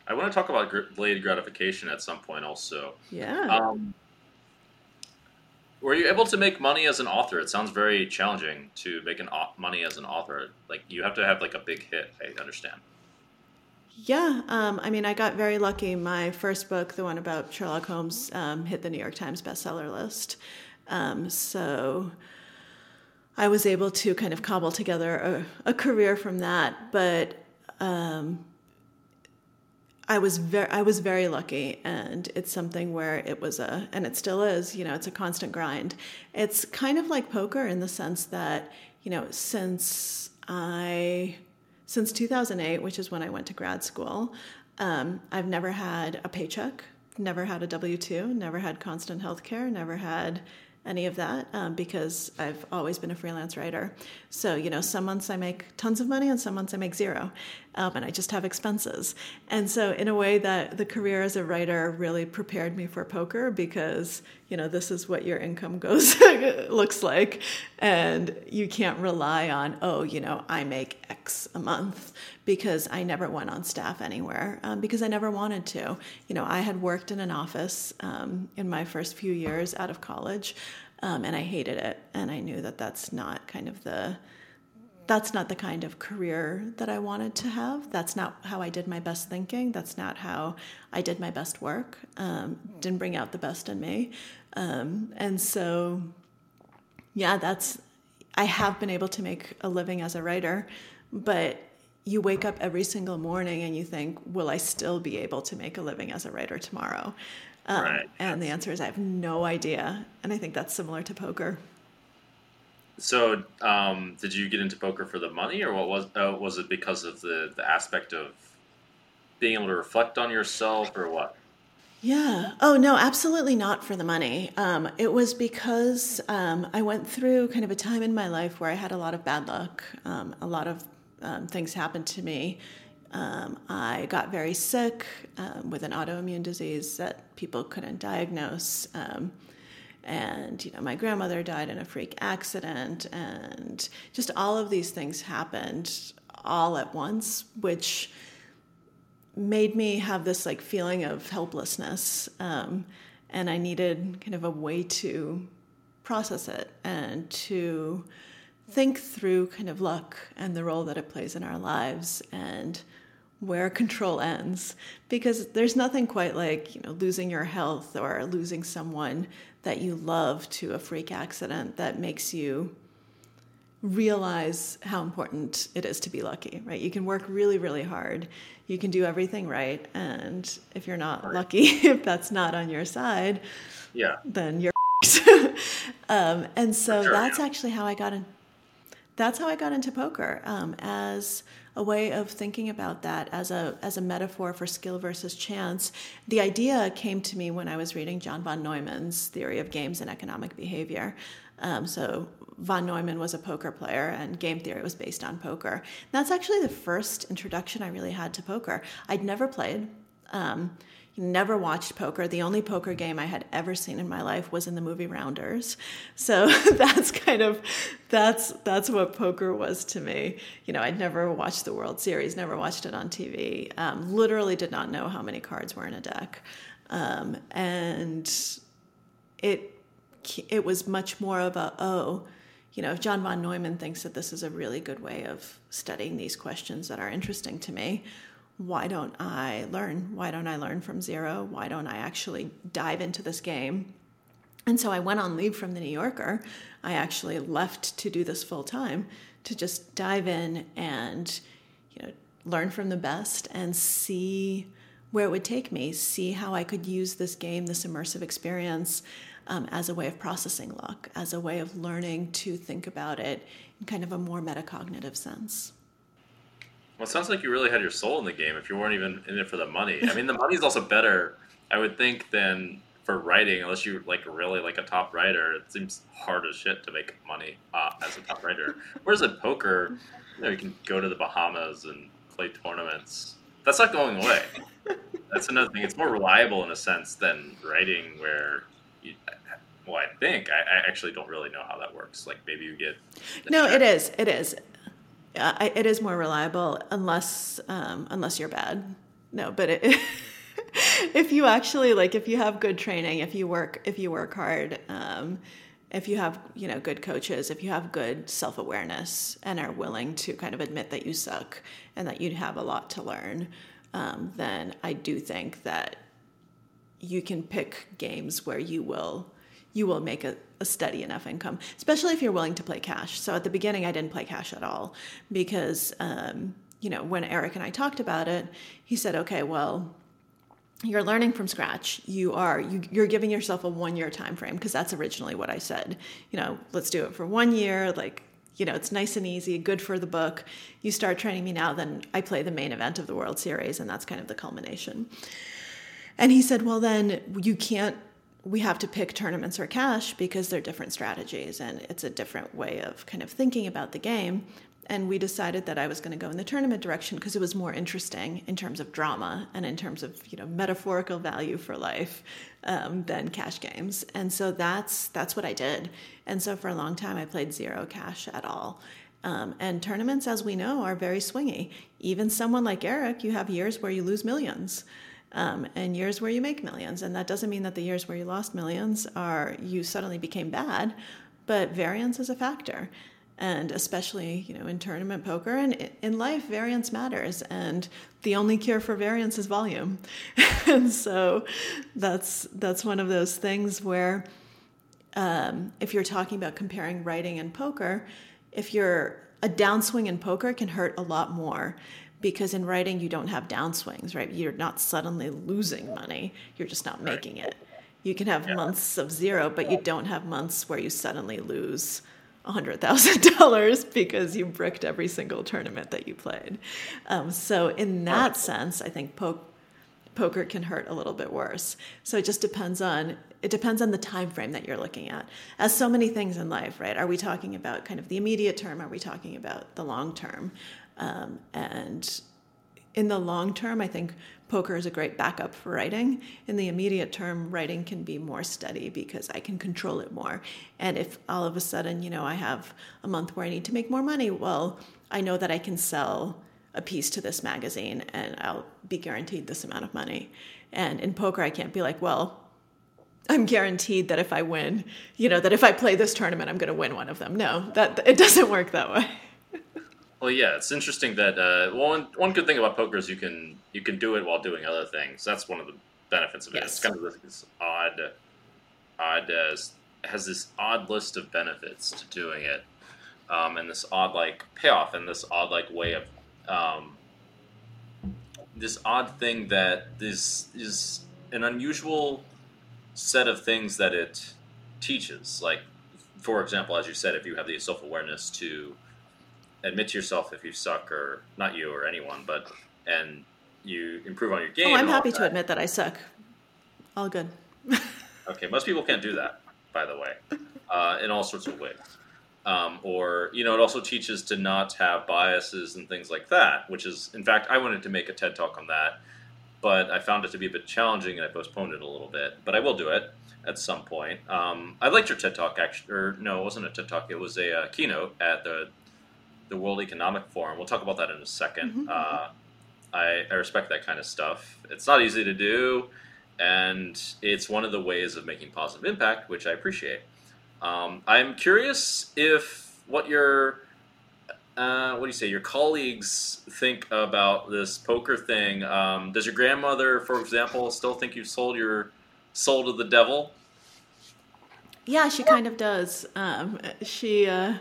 I want to talk about delayed gratification at some point, also. Yeah. Um, were you able to make money as an author? It sounds very challenging to make an money as an author. Like you have to have like a big hit. I understand. Yeah, um, I mean, I got very lucky. My first book, the one about Sherlock Holmes, um, hit the New York Times bestseller list. Um, so I was able to kind of cobble together a, a career from that. But um, I was very, I was very lucky, and it's something where it was a, and it still is. You know, it's a constant grind. It's kind of like poker in the sense that you know, since I since 2008, which is when I went to grad school, um, I've never had a paycheck, never had a W 2, never had constant health care, never had any of that um, because I've always been a freelance writer. So, you know, some months I make tons of money and some months I make zero. Um, and I just have expenses. And so, in a way, that the career as a writer really prepared me for poker because, you know, this is what your income [LAUGHS] goes looks like. And you can't rely on, oh, you know, I make X a month because I never went on staff anywhere um, because I never wanted to. You know, I had worked in an office um, in my first few years out of college, um, and I hated it, and I knew that that's not kind of the that's not the kind of career that I wanted to have. That's not how I did my best thinking. That's not how I did my best work. Um, didn't bring out the best in me. Um, and so, yeah, that's, I have been able to make a living as a writer, but you wake up every single morning and you think, will I still be able to make a living as a writer tomorrow? Um, right. And the answer is, I have no idea. And I think that's similar to poker. So, um, did you get into poker for the money, or what was uh, was it because of the the aspect of being able to reflect on yourself, or what? Yeah. Oh no, absolutely not for the money. Um, it was because um, I went through kind of a time in my life where I had a lot of bad luck. Um, a lot of um, things happened to me. Um, I got very sick with an autoimmune disease that people couldn't diagnose and you know my grandmother died in a freak accident and just all of these things happened all at once which made me have this like feeling of helplessness um, and i needed kind of a way to process it and to think through kind of luck and the role that it plays in our lives and where [LAUGHS] control ends. Because there's nothing quite like you know losing your health or losing someone that you love to a freak accident that makes you realize how important it is to be lucky right? You can work really really hard. You can do everything right. And if you're not right. lucky [LAUGHS] if that's not on your side yeah. then you're [LAUGHS] um, and so sure, that's yeah. actually how i got in that's how i got into poker. Um, as a way of thinking about that as a as a metaphor for skill versus chance. The idea came to me when I was reading John von Neumann's theory of games and economic behavior. Um, so von Neumann was a poker player, and game theory was based on poker. That's actually the first introduction I really had to poker. I'd never played. Um, never watched poker. The only poker game I had ever seen in my life was in the movie Rounders. So [LAUGHS] that's kind of that's that's what poker was to me. You know, I'd never watched the World Series, never watched it on TV. Um, literally did not know how many cards were in a deck, um, and it it was much more of a oh. You know, if John von Neumann thinks that this is a really good way of studying these questions that are interesting to me, why don't I learn? Why don't I learn from zero? Why don't I actually dive into this game? And so I went on leave from the New Yorker. I actually left to do this full time to just dive in and you know learn from the best and see where it would take me, see how I could use this game, this immersive experience, um, as a way of processing luck, as a way of learning to think about it in kind of a more metacognitive sense. Well, it sounds like you really had your soul in the game if you weren't even in it for the money. I mean, the money's also better, I would think, than for writing, unless you like really like a top writer. It seems hard as shit to make money uh, as a top writer. Whereas in poker, you know, you can go to the Bahamas and play tournaments. That's not going away. That's another thing. It's more reliable in a sense than writing, where you, well, I think I, I, actually don't really know how that works. Like maybe you get no, it is, it is uh, it is more reliable unless um, unless you're bad. No, but it, [LAUGHS] if you actually like, if you have good training, if you work, if you work hard, um, if you have you know good coaches, if you have good self awareness and are willing to kind of admit that you suck and that you have a lot to learn, um, then I do think that you can pick games where you will you will make a, a steady enough income, especially if you're willing to play cash. So at the beginning, I didn't play cash at all because, um, you know, when Erik and I talked about it, he said, okay, well, you're learning from scratch. You are you, you're giving yourself a one year time frame because that's originally what i said. You know let's do it for one year like you know it's nice and easy good for the book. You start training me now then i play the main event of the world series and that's kind of the culmination. And he said well then you can't we have to pick tournaments or cash because they're different strategies and it's a different way of kind of thinking about the game. And we decided that I was going to go in the tournament direction because it was more interesting in terms of drama and in terms of you know metaphorical value for life um, than cash games. And so that's that's what I did. And so for a long time, I played zero cash at all. Um, and tournaments, as we know, are very swingy. Even someone like Erik, you have years where you lose millions um, and years where you make millions. And that doesn't mean that the years where you lost millions are you suddenly became bad, but variance is a factor. and especially you know in tournament poker and in life variance matters and the only cure for variance is volume [LAUGHS] and so that's that's one of those things where um, if you're talking about comparing writing and poker if you're a downswing in poker can hurt a lot more because in writing you don't have downswings right you're not suddenly losing money you're just not making it you can have yeah. months of zero but you don't have months where you suddenly lose $100,000 [LAUGHS] because you bricked every single tournament that you played. Um, so, in that sense, I think po- poker can hurt a little bit worse. So, it just depends on it depends on the time frame that you're looking at. As so many things in life, right? Are we talking about kind of the immediate term? Are we talking about the long term? Um, and in the long term, I think poker is a great backup for writing. In the immediate term, writing can be more steady because I can control it more. And if all of a sudden, you know, I have a month where I need to make more money, well, I know that I can sell a piece to this magazine and I'll be guaranteed this amount of money. And in poker, I can't be like, well, I'm guaranteed that if I win, you know, that if I play this tournament, I'm going to win one of them. No, that it doesn't work that way. [LAUGHS] Well, yeah, it's interesting that uh, one one good thing about poker is you can you can do it while doing other things. That's one of the benefits of it. Yes. It's kind of this, odd, odd uh, has this odd list of benefits to doing it, um, and this odd like payoff and this odd like way of um, this odd thing that this is an unusual set of things that it teaches. Like, for example, as you said, if you have the self awareness to admit to yourself if you suck or not you or anyone, but and you improve on your game. Oh, I'm happy to admit that I suck. All good. [LAUGHS] okay, most people can't do that, by the way, uh, in all sorts of ways. Um, or you know, it also teaches to not have biases and things like that. Which is, in fact, I wanted to make a TED talk on that, but I found it to be a bit challenging, and I postponed it a little bit. But I will do it at some point. Um, I liked your TED talk, actually, or no, it wasn't a TED talk. It was a uh, keynote at the the World Economic Forum. We'll talk about that in a 2nd mm-hmm. uh, I, I respect that kind of stuff. It's not easy to do, and it's one of the ways of making positive impact, which I appreciate. Um, I'm curious if what your uh, what do you say your colleagues think about this poker thing. Um, does your grandmother, for example, still think you sold your soul to the devil? Yeah, she kind of does. Um, she. Uh,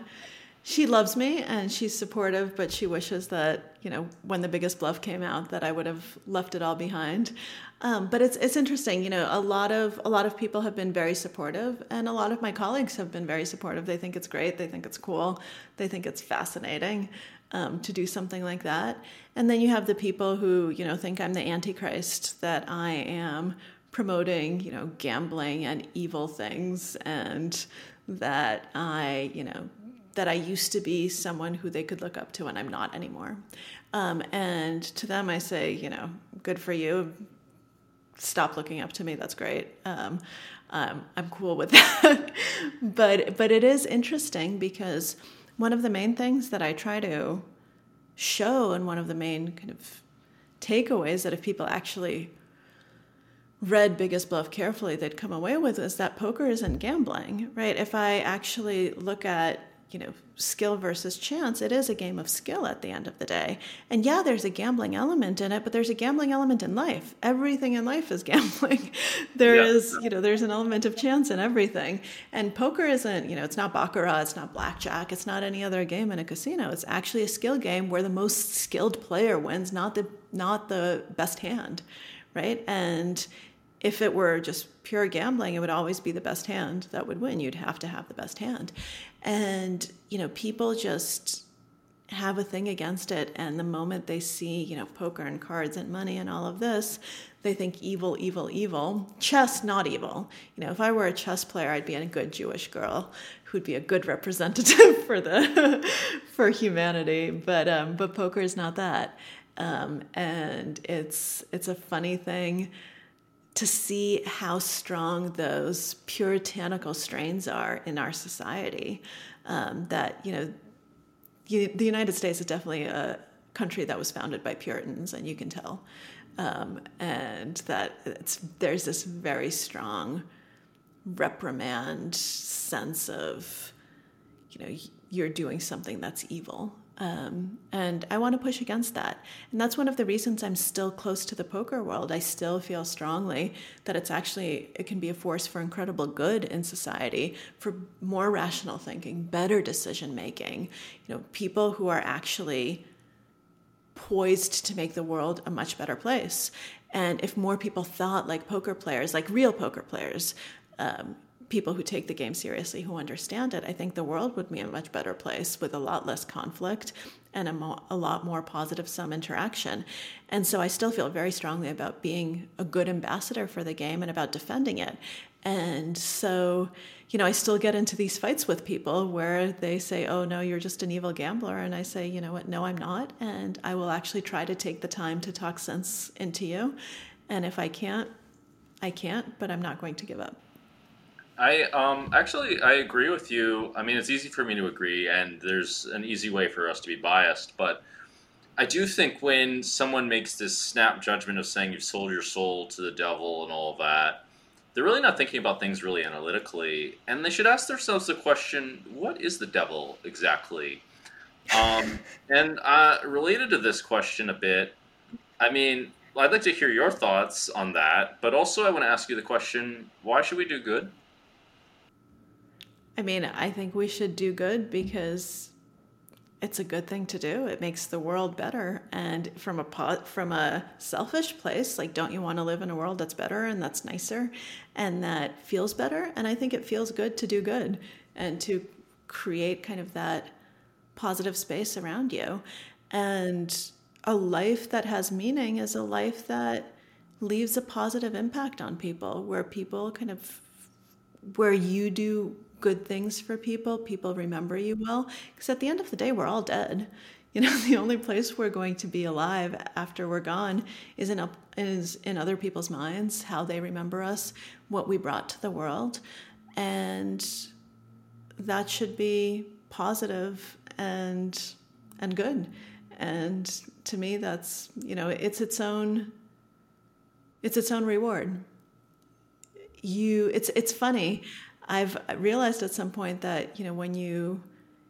she loves me and she's supportive, but she wishes that you know when the biggest bluff came out that I would have left it all behind. Um, but it's it's interesting, you know, a lot of a lot of people have been very supportive, and a lot of my colleagues have been very supportive. They think it's great, they think it's cool, they think it's fascinating um, to do something like that. And then you have the people who you know think I'm the antichrist, that I am promoting you know gambling and evil things, and that I you know that I used to be someone who they could look up to and I'm not anymore. Um, and to them, I say, you know, good for you. Stop looking up to me. That's great. Um, um, I'm cool with that. [LAUGHS] but but it is interesting because one of the main things that I try to show, and one of the main kind of takeaways that if people actually read Biggest Bluff carefully, they'd come away with is that poker isn't gambling, right? If I actually look at you know, skill versus chance, it is a game of skill at the end of the day. And yeah, there's a gambling element in it, but there's a gambling element in life. Everything in life is [LAUGHS] gambling. there yeah. is, you know, there's an element of chance in everything. And poker isn't, you know, it's not baccarat, it's not blackjack, it's not any other game in a casino. It's actually a skill game where the most skilled player wins, not the not the best hand, right? And if it were just pure gambling, it would always be the best hand that would win. You'd have to have the best hand. And, you know, people just have a thing against it. And the moment they see, you know, poker and cards and money and all of this, they think evil, evil, evil. Chess, not evil. You know, if I were a chess player, I'd be a good Jewish girl who'd be a good [LAUGHS] representative for the [LAUGHS] for humanity. But um, but poker is not that. Um, and it's it's a funny thing to see how strong those puritanical strains are in our society. Um, that, you know, you, the United States is definitely a country that was founded by Puritans, and you can tell. Um, and that it's, there's this very strong reprimand sense of, you know, you're doing something that's evil. Um, and I want to push against that. And that's one of the reasons I'm still close to the poker world. I still feel strongly that it's actually, it can be a force for incredible good in society, for more rational thinking, better decision making, you know, people who are actually poised to make the world a much better place. And if more people thought like poker players, like real poker players, um, people who take the game seriously, who understand it, I think the world would be a much better place with a lot less conflict and a, mo- a lot more positive sum interaction. And so I still feel very strongly about being a good ambassador for the game and about defending it. And so, you know, I still get into these fights with people where they say, oh, no, you're just an evil gambler. And I say, you know what, no, I'm not. And I will actually try to take the time to talk sense into you. And if I can't, I can't, but I'm not going to give up. I um actually I agree with you. I mean, it's easy for me to agree, and there's an easy way for us to be biased, but I do think when someone makes this snap judgment of saying you've sold your soul to the devil and all that, they're really not thinking about things really analytically, and they should ask themselves the question: What is the devil exactly? Um, [LAUGHS] and uh, related to this question a bit, I mean, I'd like to hear your thoughts on that, but also I want to ask you the question: Why should we do good? I mean, I think we should do good because it's a good thing to do. It makes the world better. And from a from a selfish place, like don't you want to live in a world that's better and that's nicer and that feels better? And I think it feels good to do good and to create kind of that positive space around you. And a life that has meaning is a life that leaves a positive impact on people where people kind of where you do good things for people, people remember you well. Because at the end of the day, we're all dead. [LAUGHS] You know, the only place we're going to be alive after we're gone is in, up, is in other people's minds, how they remember us, what we brought to the world. And that should be positive and and good. And to me that's, you know, it's its own it's its own reward. You it's it's funny. I've realized at some point that, you know, when you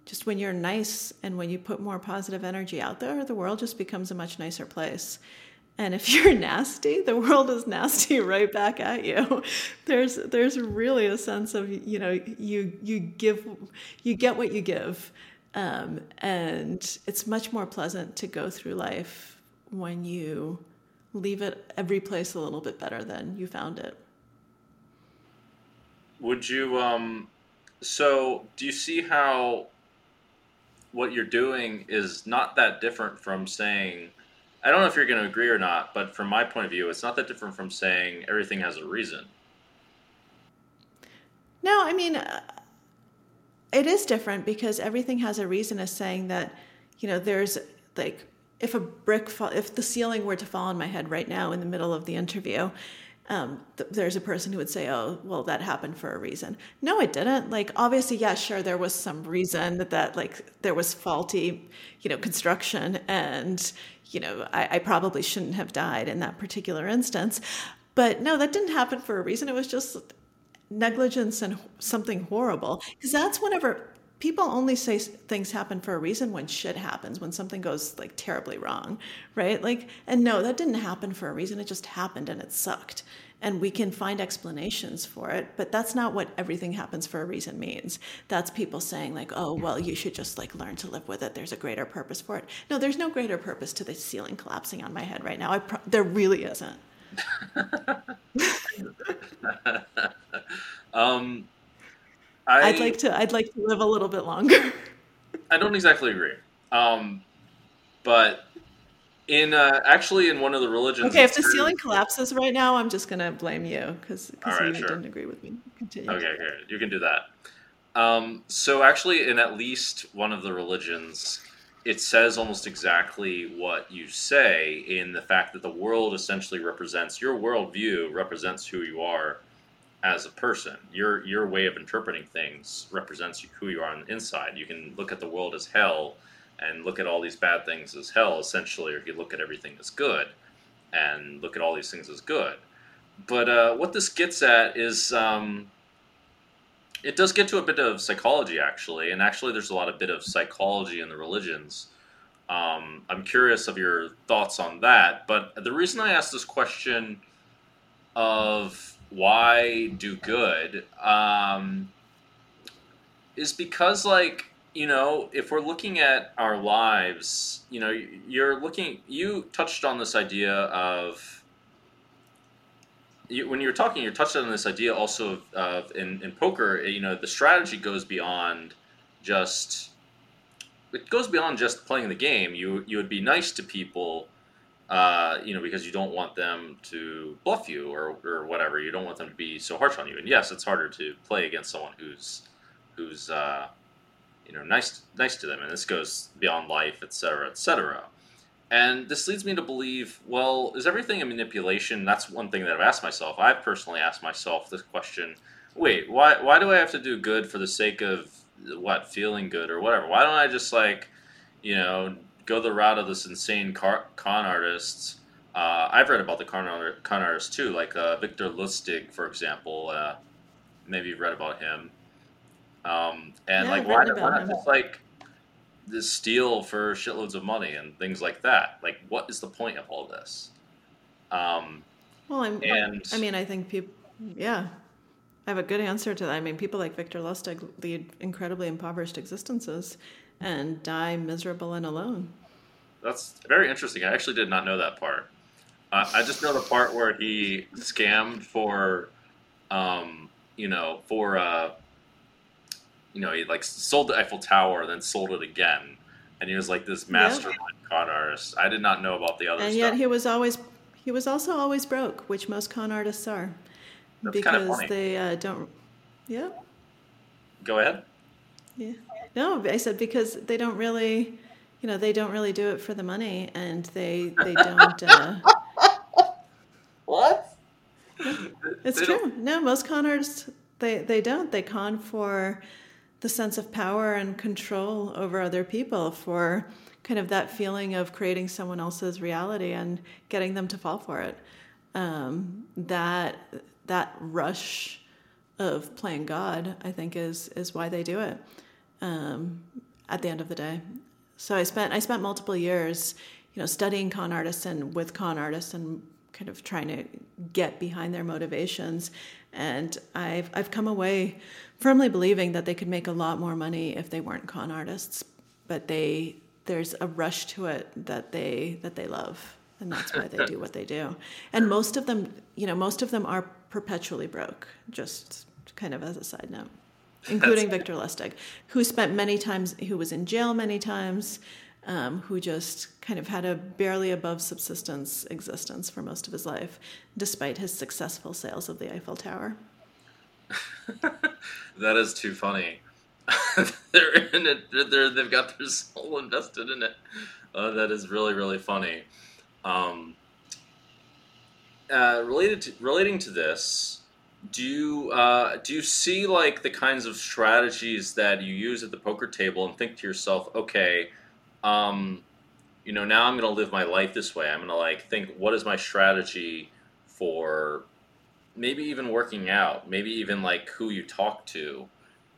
just when you're nice and when you put more positive energy out there, the world just becomes a much nicer place. And if [LAUGHS] you're nasty, the world is nasty [LAUGHS] right back at you. There's there's really a sense of you know you you give you get what you give, um, and it's much more pleasant to go through life when you leave it every place a little bit better than you found it. Would you um so do you see how what you're doing is not that different from saying I don't know if you're going to agree or not, but from my point of view, it's not that different from saying everything has a reason. No, I mean, uh, it is different because everything has a reason as saying that, you know, there's like, if a brick, fall, if the ceiling were to fall on my head right now in the middle of the interview, um, th- there's a person who would say, "Oh, well, that happened for a reason." No, it didn't. Like, obviously, yeah, sure, there was some reason that, that like there was faulty, you know, construction, and you know, I, I probably shouldn't have died in that particular instance. But no, that didn't happen for a reason. It was just negligence and something horrible. Because that's whenever people only say things happen for a reason when shit happens when something goes like terribly wrong right like and no that didn't happen for a reason it just happened and it sucked and we can find explanations for it but that's not what everything happens for a reason means. That's people saying like oh well you should just like learn to live with it. There's a greater purpose for it. No there's no greater purpose to the ceiling collapsing on my head right now. Pro- there really isn't. [LAUGHS] Um I, would like to. I'd like to live a little bit longer. I don't exactly agree, um, but in uh, actually in one of the religions. Okay, if the ceiling collapses right now, I'm just gonna blame you because right, you sure. didn't agree with me. Continue. Okay, okay, you can do that. Um, so actually, in at least one of the religions, it says almost exactly what you say in the fact that the world essentially represents your worldview represents who you are as a person. Your your way of interpreting things represents who you are on the inside. You can look at the world as hell and look at all these bad things as hell, essentially, or you look at everything as good and look at all these things as good. But uh, what this gets at is um, it does get to a bit of psychology actually, and actually there's a lot of bit of psychology in the religions. Um, I'm curious of your thoughts on that. But the reason I asked this question of why do good um, is because like you know if we're looking at our lives you know you're looking you touched on this idea of you, when you were talking you touched on this idea also of, of in, in poker you know the strategy goes beyond just it goes beyond just playing the game you you would be nice to people uh, you know, because you don't want them to bluff you or, or whatever. You don't want them to be so harsh on you. And yes, it's harder to play against someone who's who's uh, you know nice nice to them, and this goes beyond life, etc., etc. And this leads me to believe, well, is everything a manipulation? That's one thing that I've asked myself. I've personally asked myself this question: Wait, why why do I have to do good for the sake of what feeling good or whatever? Why don't I just like you know go the route of this insane car- con artists. Uh, I've read about the con, con artists too, like uh, Victor Lustig, for example. Uh, maybe you've read about him. Um, and Yeah, like, why, why not just like this steal for shitloads of money and things like that? Like, what is the point of all this? Um, Well, I'm, and I mean, I think people, yeah, I have a good answer to that. I mean, people like Victor Lustig lead incredibly impoverished existences and die miserable and alone. That's very interesting. I actually did not know that part. Uh, I just know the part where he scammed for, um, you know, for, uh, you know, he like sold the Eiffel Tower, then sold it again, and he was like this mastermind con artist. I did not know about the other and stuff. yet he was always, he was also always broke, which most con artists are, That's kinda because funny. they uh, don't. Yeah, Go ahead. yeah. No, I said because they don't really, you know, they don't really do it for the money, and they they [LAUGHS] don't. Uh, What? It's They don't- true. No, most con artists they they don't. They con for the sense of power and control over other people, for kind of that feeling of creating someone else's reality and getting them to fall for it. Um, that that rush of playing God, I think, is is why they do it. Um, at the end of the day, so I spent I spent multiple years, you know, studying con artists and with con artists and kind of trying to get behind their motivations. And I've I've come away firmly believing that they could make a lot more money if they weren't con artists, but they there's a rush to it that they that they love and that's why they do what they do and most of them you know most of them are perpetually broke just kind of as a side note including Victor Lustig, who spent many times, who was in jail many times, um, who just kind of had a barely above subsistence existence for most of his life, despite his successful sales of the Eiffel Tower. [LAUGHS] That is too funny. [LAUGHS] they're in it. They're, they've got their soul invested in it. Uh, that is really really funny. Um, uh, related to relating to this, do you uh, do you see like the kinds of strategies that you use at the poker table and think to yourself, okay, um, you know, now I'm going to live my life this way. I'm going to like think, what is my strategy for maybe even working out, maybe even like who you talk to,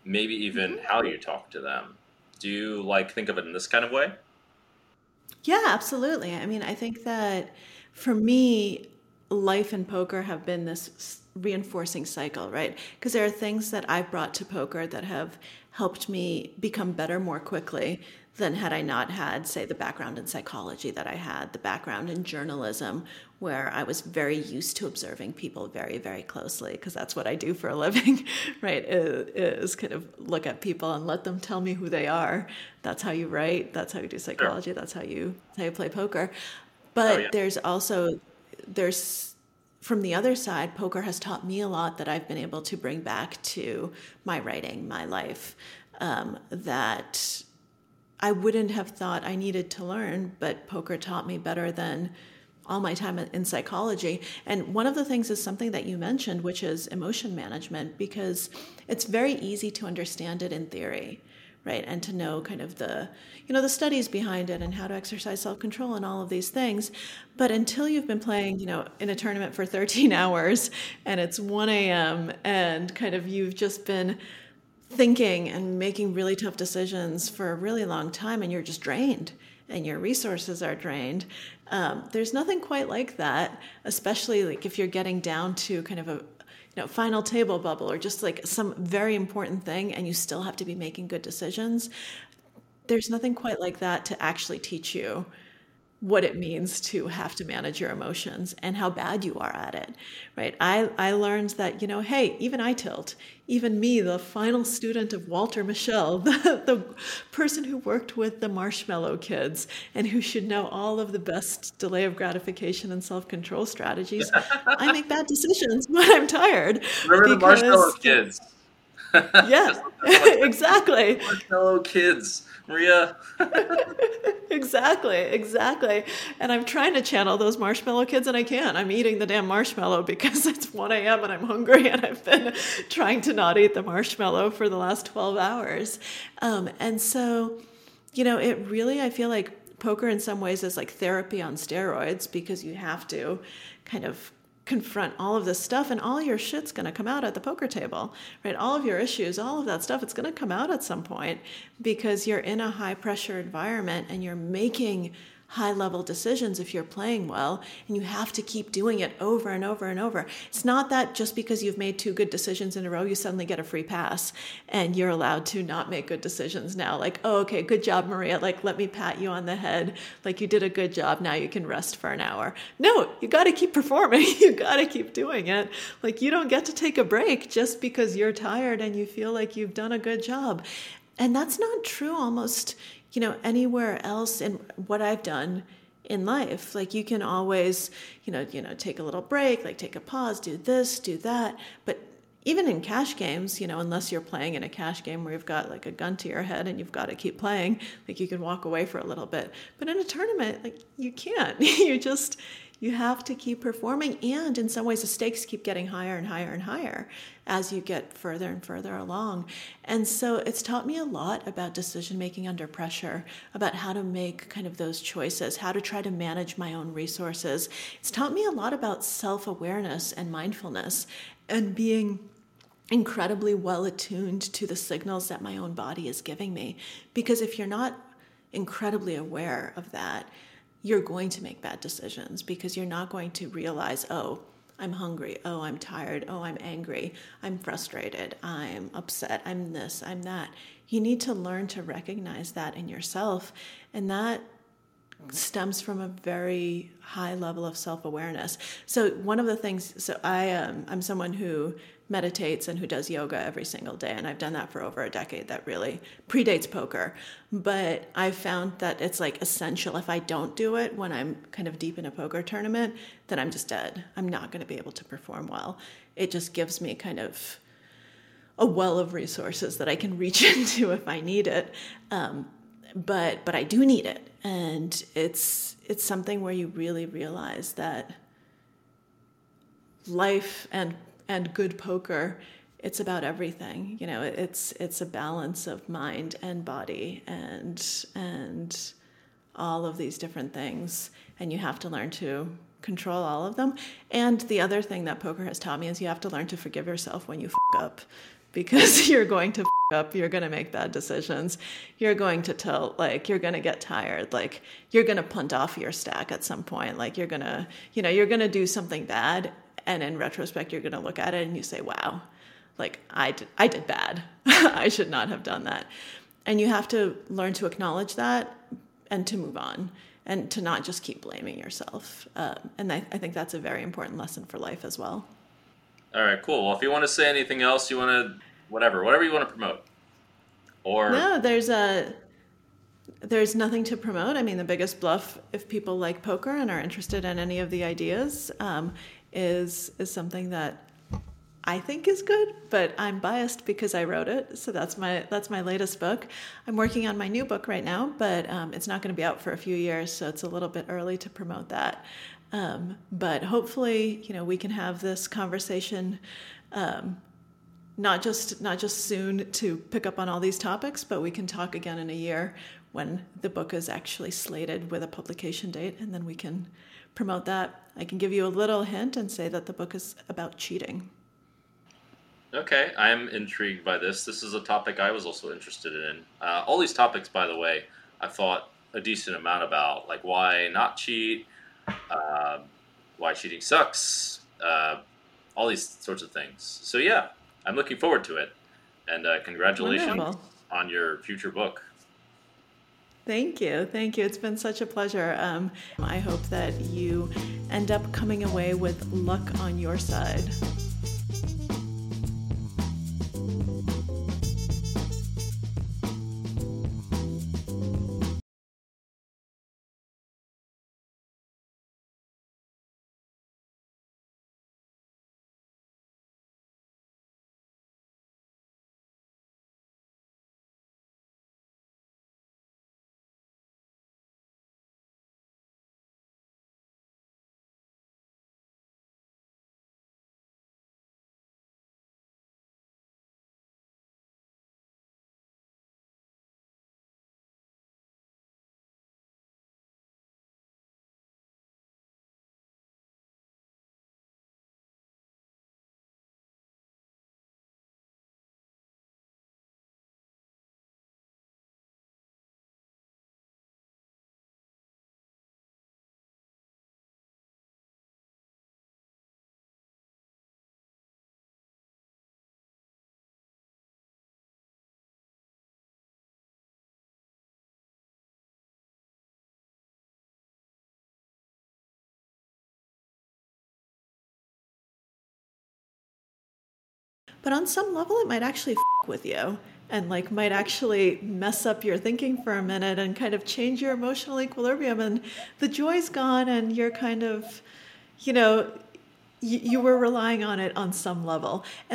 maybe even mm-hmm. how you talk to them. Do you like think of it in this kind of way? Yeah, absolutely. I mean, I think that for me, life and poker have been this reinforcing cycle, right? Because there are things that I've brought to poker that have helped me become better more quickly than had I not had, say, the background in psychology that I had, the background in journalism, where I was very used to observing people very, very closely, because that's what I do for a living, [LAUGHS] right? Is, kind of look at people and let them tell me who they are. That's how you write. That's how you do psychology. That's how you how you play poker. But Oh, yeah. there's also there's from the other side, poker has taught me a lot that I've been able to bring back to my writing, my life, um, that I wouldn't have thought I needed to learn, but poker taught me better than all my time in psychology. And one of the things is something that you mentioned, which is emotion management, because it's very easy to understand it in theory, right? And to know kind of the, you know, the studies behind it and how to exercise self-control and all of these things. But until you've been playing, you know, in a tournament for [LAUGHS] 13 hours and it's 1 a.m. and kind of you've just been thinking and making really tough decisions for a really long time and you're just drained and your resources are drained. Um, there's nothing quite like that, especially like if you're getting down to kind of a you know final table bubble or just like some very important thing and you still have to be making good decisions. There's nothing quite like that to actually teach you what it means to have to manage your emotions and how bad you are at it right? I i learned that you know hey even i tilt. Even me the final student of walter Mischel [LAUGHS] the, the person who worked with the marshmallow kids and who should know all of the best delay of gratification and self-control strategies i make bad decisions [LAUGHS] when i'm tired. Remember the marshmallow kids [LAUGHS] yeah [LAUGHS] exactly marshmallow kids Maria. [LAUGHS] exactly, exactly. And I'm trying to channel those marshmallow kids, and I can't. I'm eating the damn marshmallow because it's 1 a.m. and I'm hungry, and I've been trying to not eat the marshmallow for the last 12 hours. Um, and so, you know, it really, I feel like poker in some ways is like therapy on steroids because you have to kind of confront all of this stuff and all your shit's going to come out at the poker table right? All of your issues all of that stuff it's going to come out at some point because you're in a high pressure environment and you're making high level decisions if you're playing well and you have to keep doing it over and over and over. It's not that just because you've made two good decisions in a row you suddenly get a free pass and you're allowed to not make good decisions now. Like oh okay good job maria. Like let me pat you on the head. Like you did a good job. Now you can rest for an hour. No you got to keep performing. [LAUGHS] You got to keep doing it. Like you don't get to take a break just because you're tired and you feel like you've done a good job. And that's not true almost you know, anywhere else in what I've done in life. Like you can always, you know, you know, take a little break, like take a pause, do this, do that. But even in cash games, you know, unless you're playing in a cash game where you've got like a gun to your head and you've got to keep playing, like you can walk away for a little bit. But in a tournament, like you can't. [LAUGHS] you just you have to keep performing and in some ways the stakes keep getting higher and higher and higher as you get further and further along. And so it's taught me a lot about decision making under pressure about how to make kind of those choices how to try to manage my own resources. It's taught me a lot about self-awareness and mindfulness and being incredibly well attuned to the signals that my own body is giving me. Because if you're not incredibly aware of that you're going to make bad decisions because you're not going to realize, oh, I'm hungry. Oh, I'm tired. Oh, I'm angry. I'm frustrated. I'm upset. I'm this. I'm that. You need to learn to recognize that in yourself. And that stems from a very high level of self-awareness. So one of the things so I um, I'm someone who meditates and who does yoga every single day. And I've done that for over a decade. That really predates poker. But I've found that it's like essential. If I don't do it when I'm kind of deep in a poker tournament, then I'm just dead. I'm not going to be able to perform well. It just gives me kind of a well of resources that I can reach [LAUGHS] into if I need it. Um, but but I do need it, and it's it's something where you really realize that life and and good poker it's about everything you know it's it's a balance of mind and body and and all of these different things. And you have to learn to control all of them. And the other thing that poker has taught me is you have to learn to forgive yourself when you up because [LAUGHS] you're going to up you're going to make bad decisions. You're going to tell like you're going to get tired like you're going to punt off your stack at some point like you're going to you know you're going to do something bad and in retrospect you're going to look at it and you say wow like i did, I did bad. [LAUGHS] I should not have done that. And you have to learn to acknowledge that and to move on and to not just keep blaming yourself. Um, and I, I think that's a very important lesson for life as well. All right cool. Well if you want to say anything else you want to whatever whatever you want to promote or no there's a there's nothing to promote. I mean, the biggest bluff, if people like poker and are interested in any of the ideas, um, is is something that I think is good, but I'm biased because I wrote it. So that's my that's my latest book. I'm working on my new book right now, but um, it's not going to be out for a few years, so it's a little bit early to promote that. Um, but hopefully, you know, we can have this conversation. Um, not just not just soon to pick up on all these topics, but we can talk again in a year when the book is actually slated with a publication date, and then we can promote that. I can give you a little hint and say that the book is about cheating. Okay, I'm intrigued by this. This is a topic I was also interested in. Uh, all these topics, by the way, I thought a decent amount about, like why not cheat, uh, why cheating sucks, uh, all these sorts of things. So yeah, I'm looking forward to it, and uh, congratulations Wonderful. on your future book. Thank you. Thank you. It's been such a pleasure. Um, I hope that you end up coming away with luck on your side. But on some level, it might actually f- with you and like might actually mess up your thinking for a minute and kind of change your emotional equilibrium. And the joy's gone and you're kind of you know you, you were relying on it on some level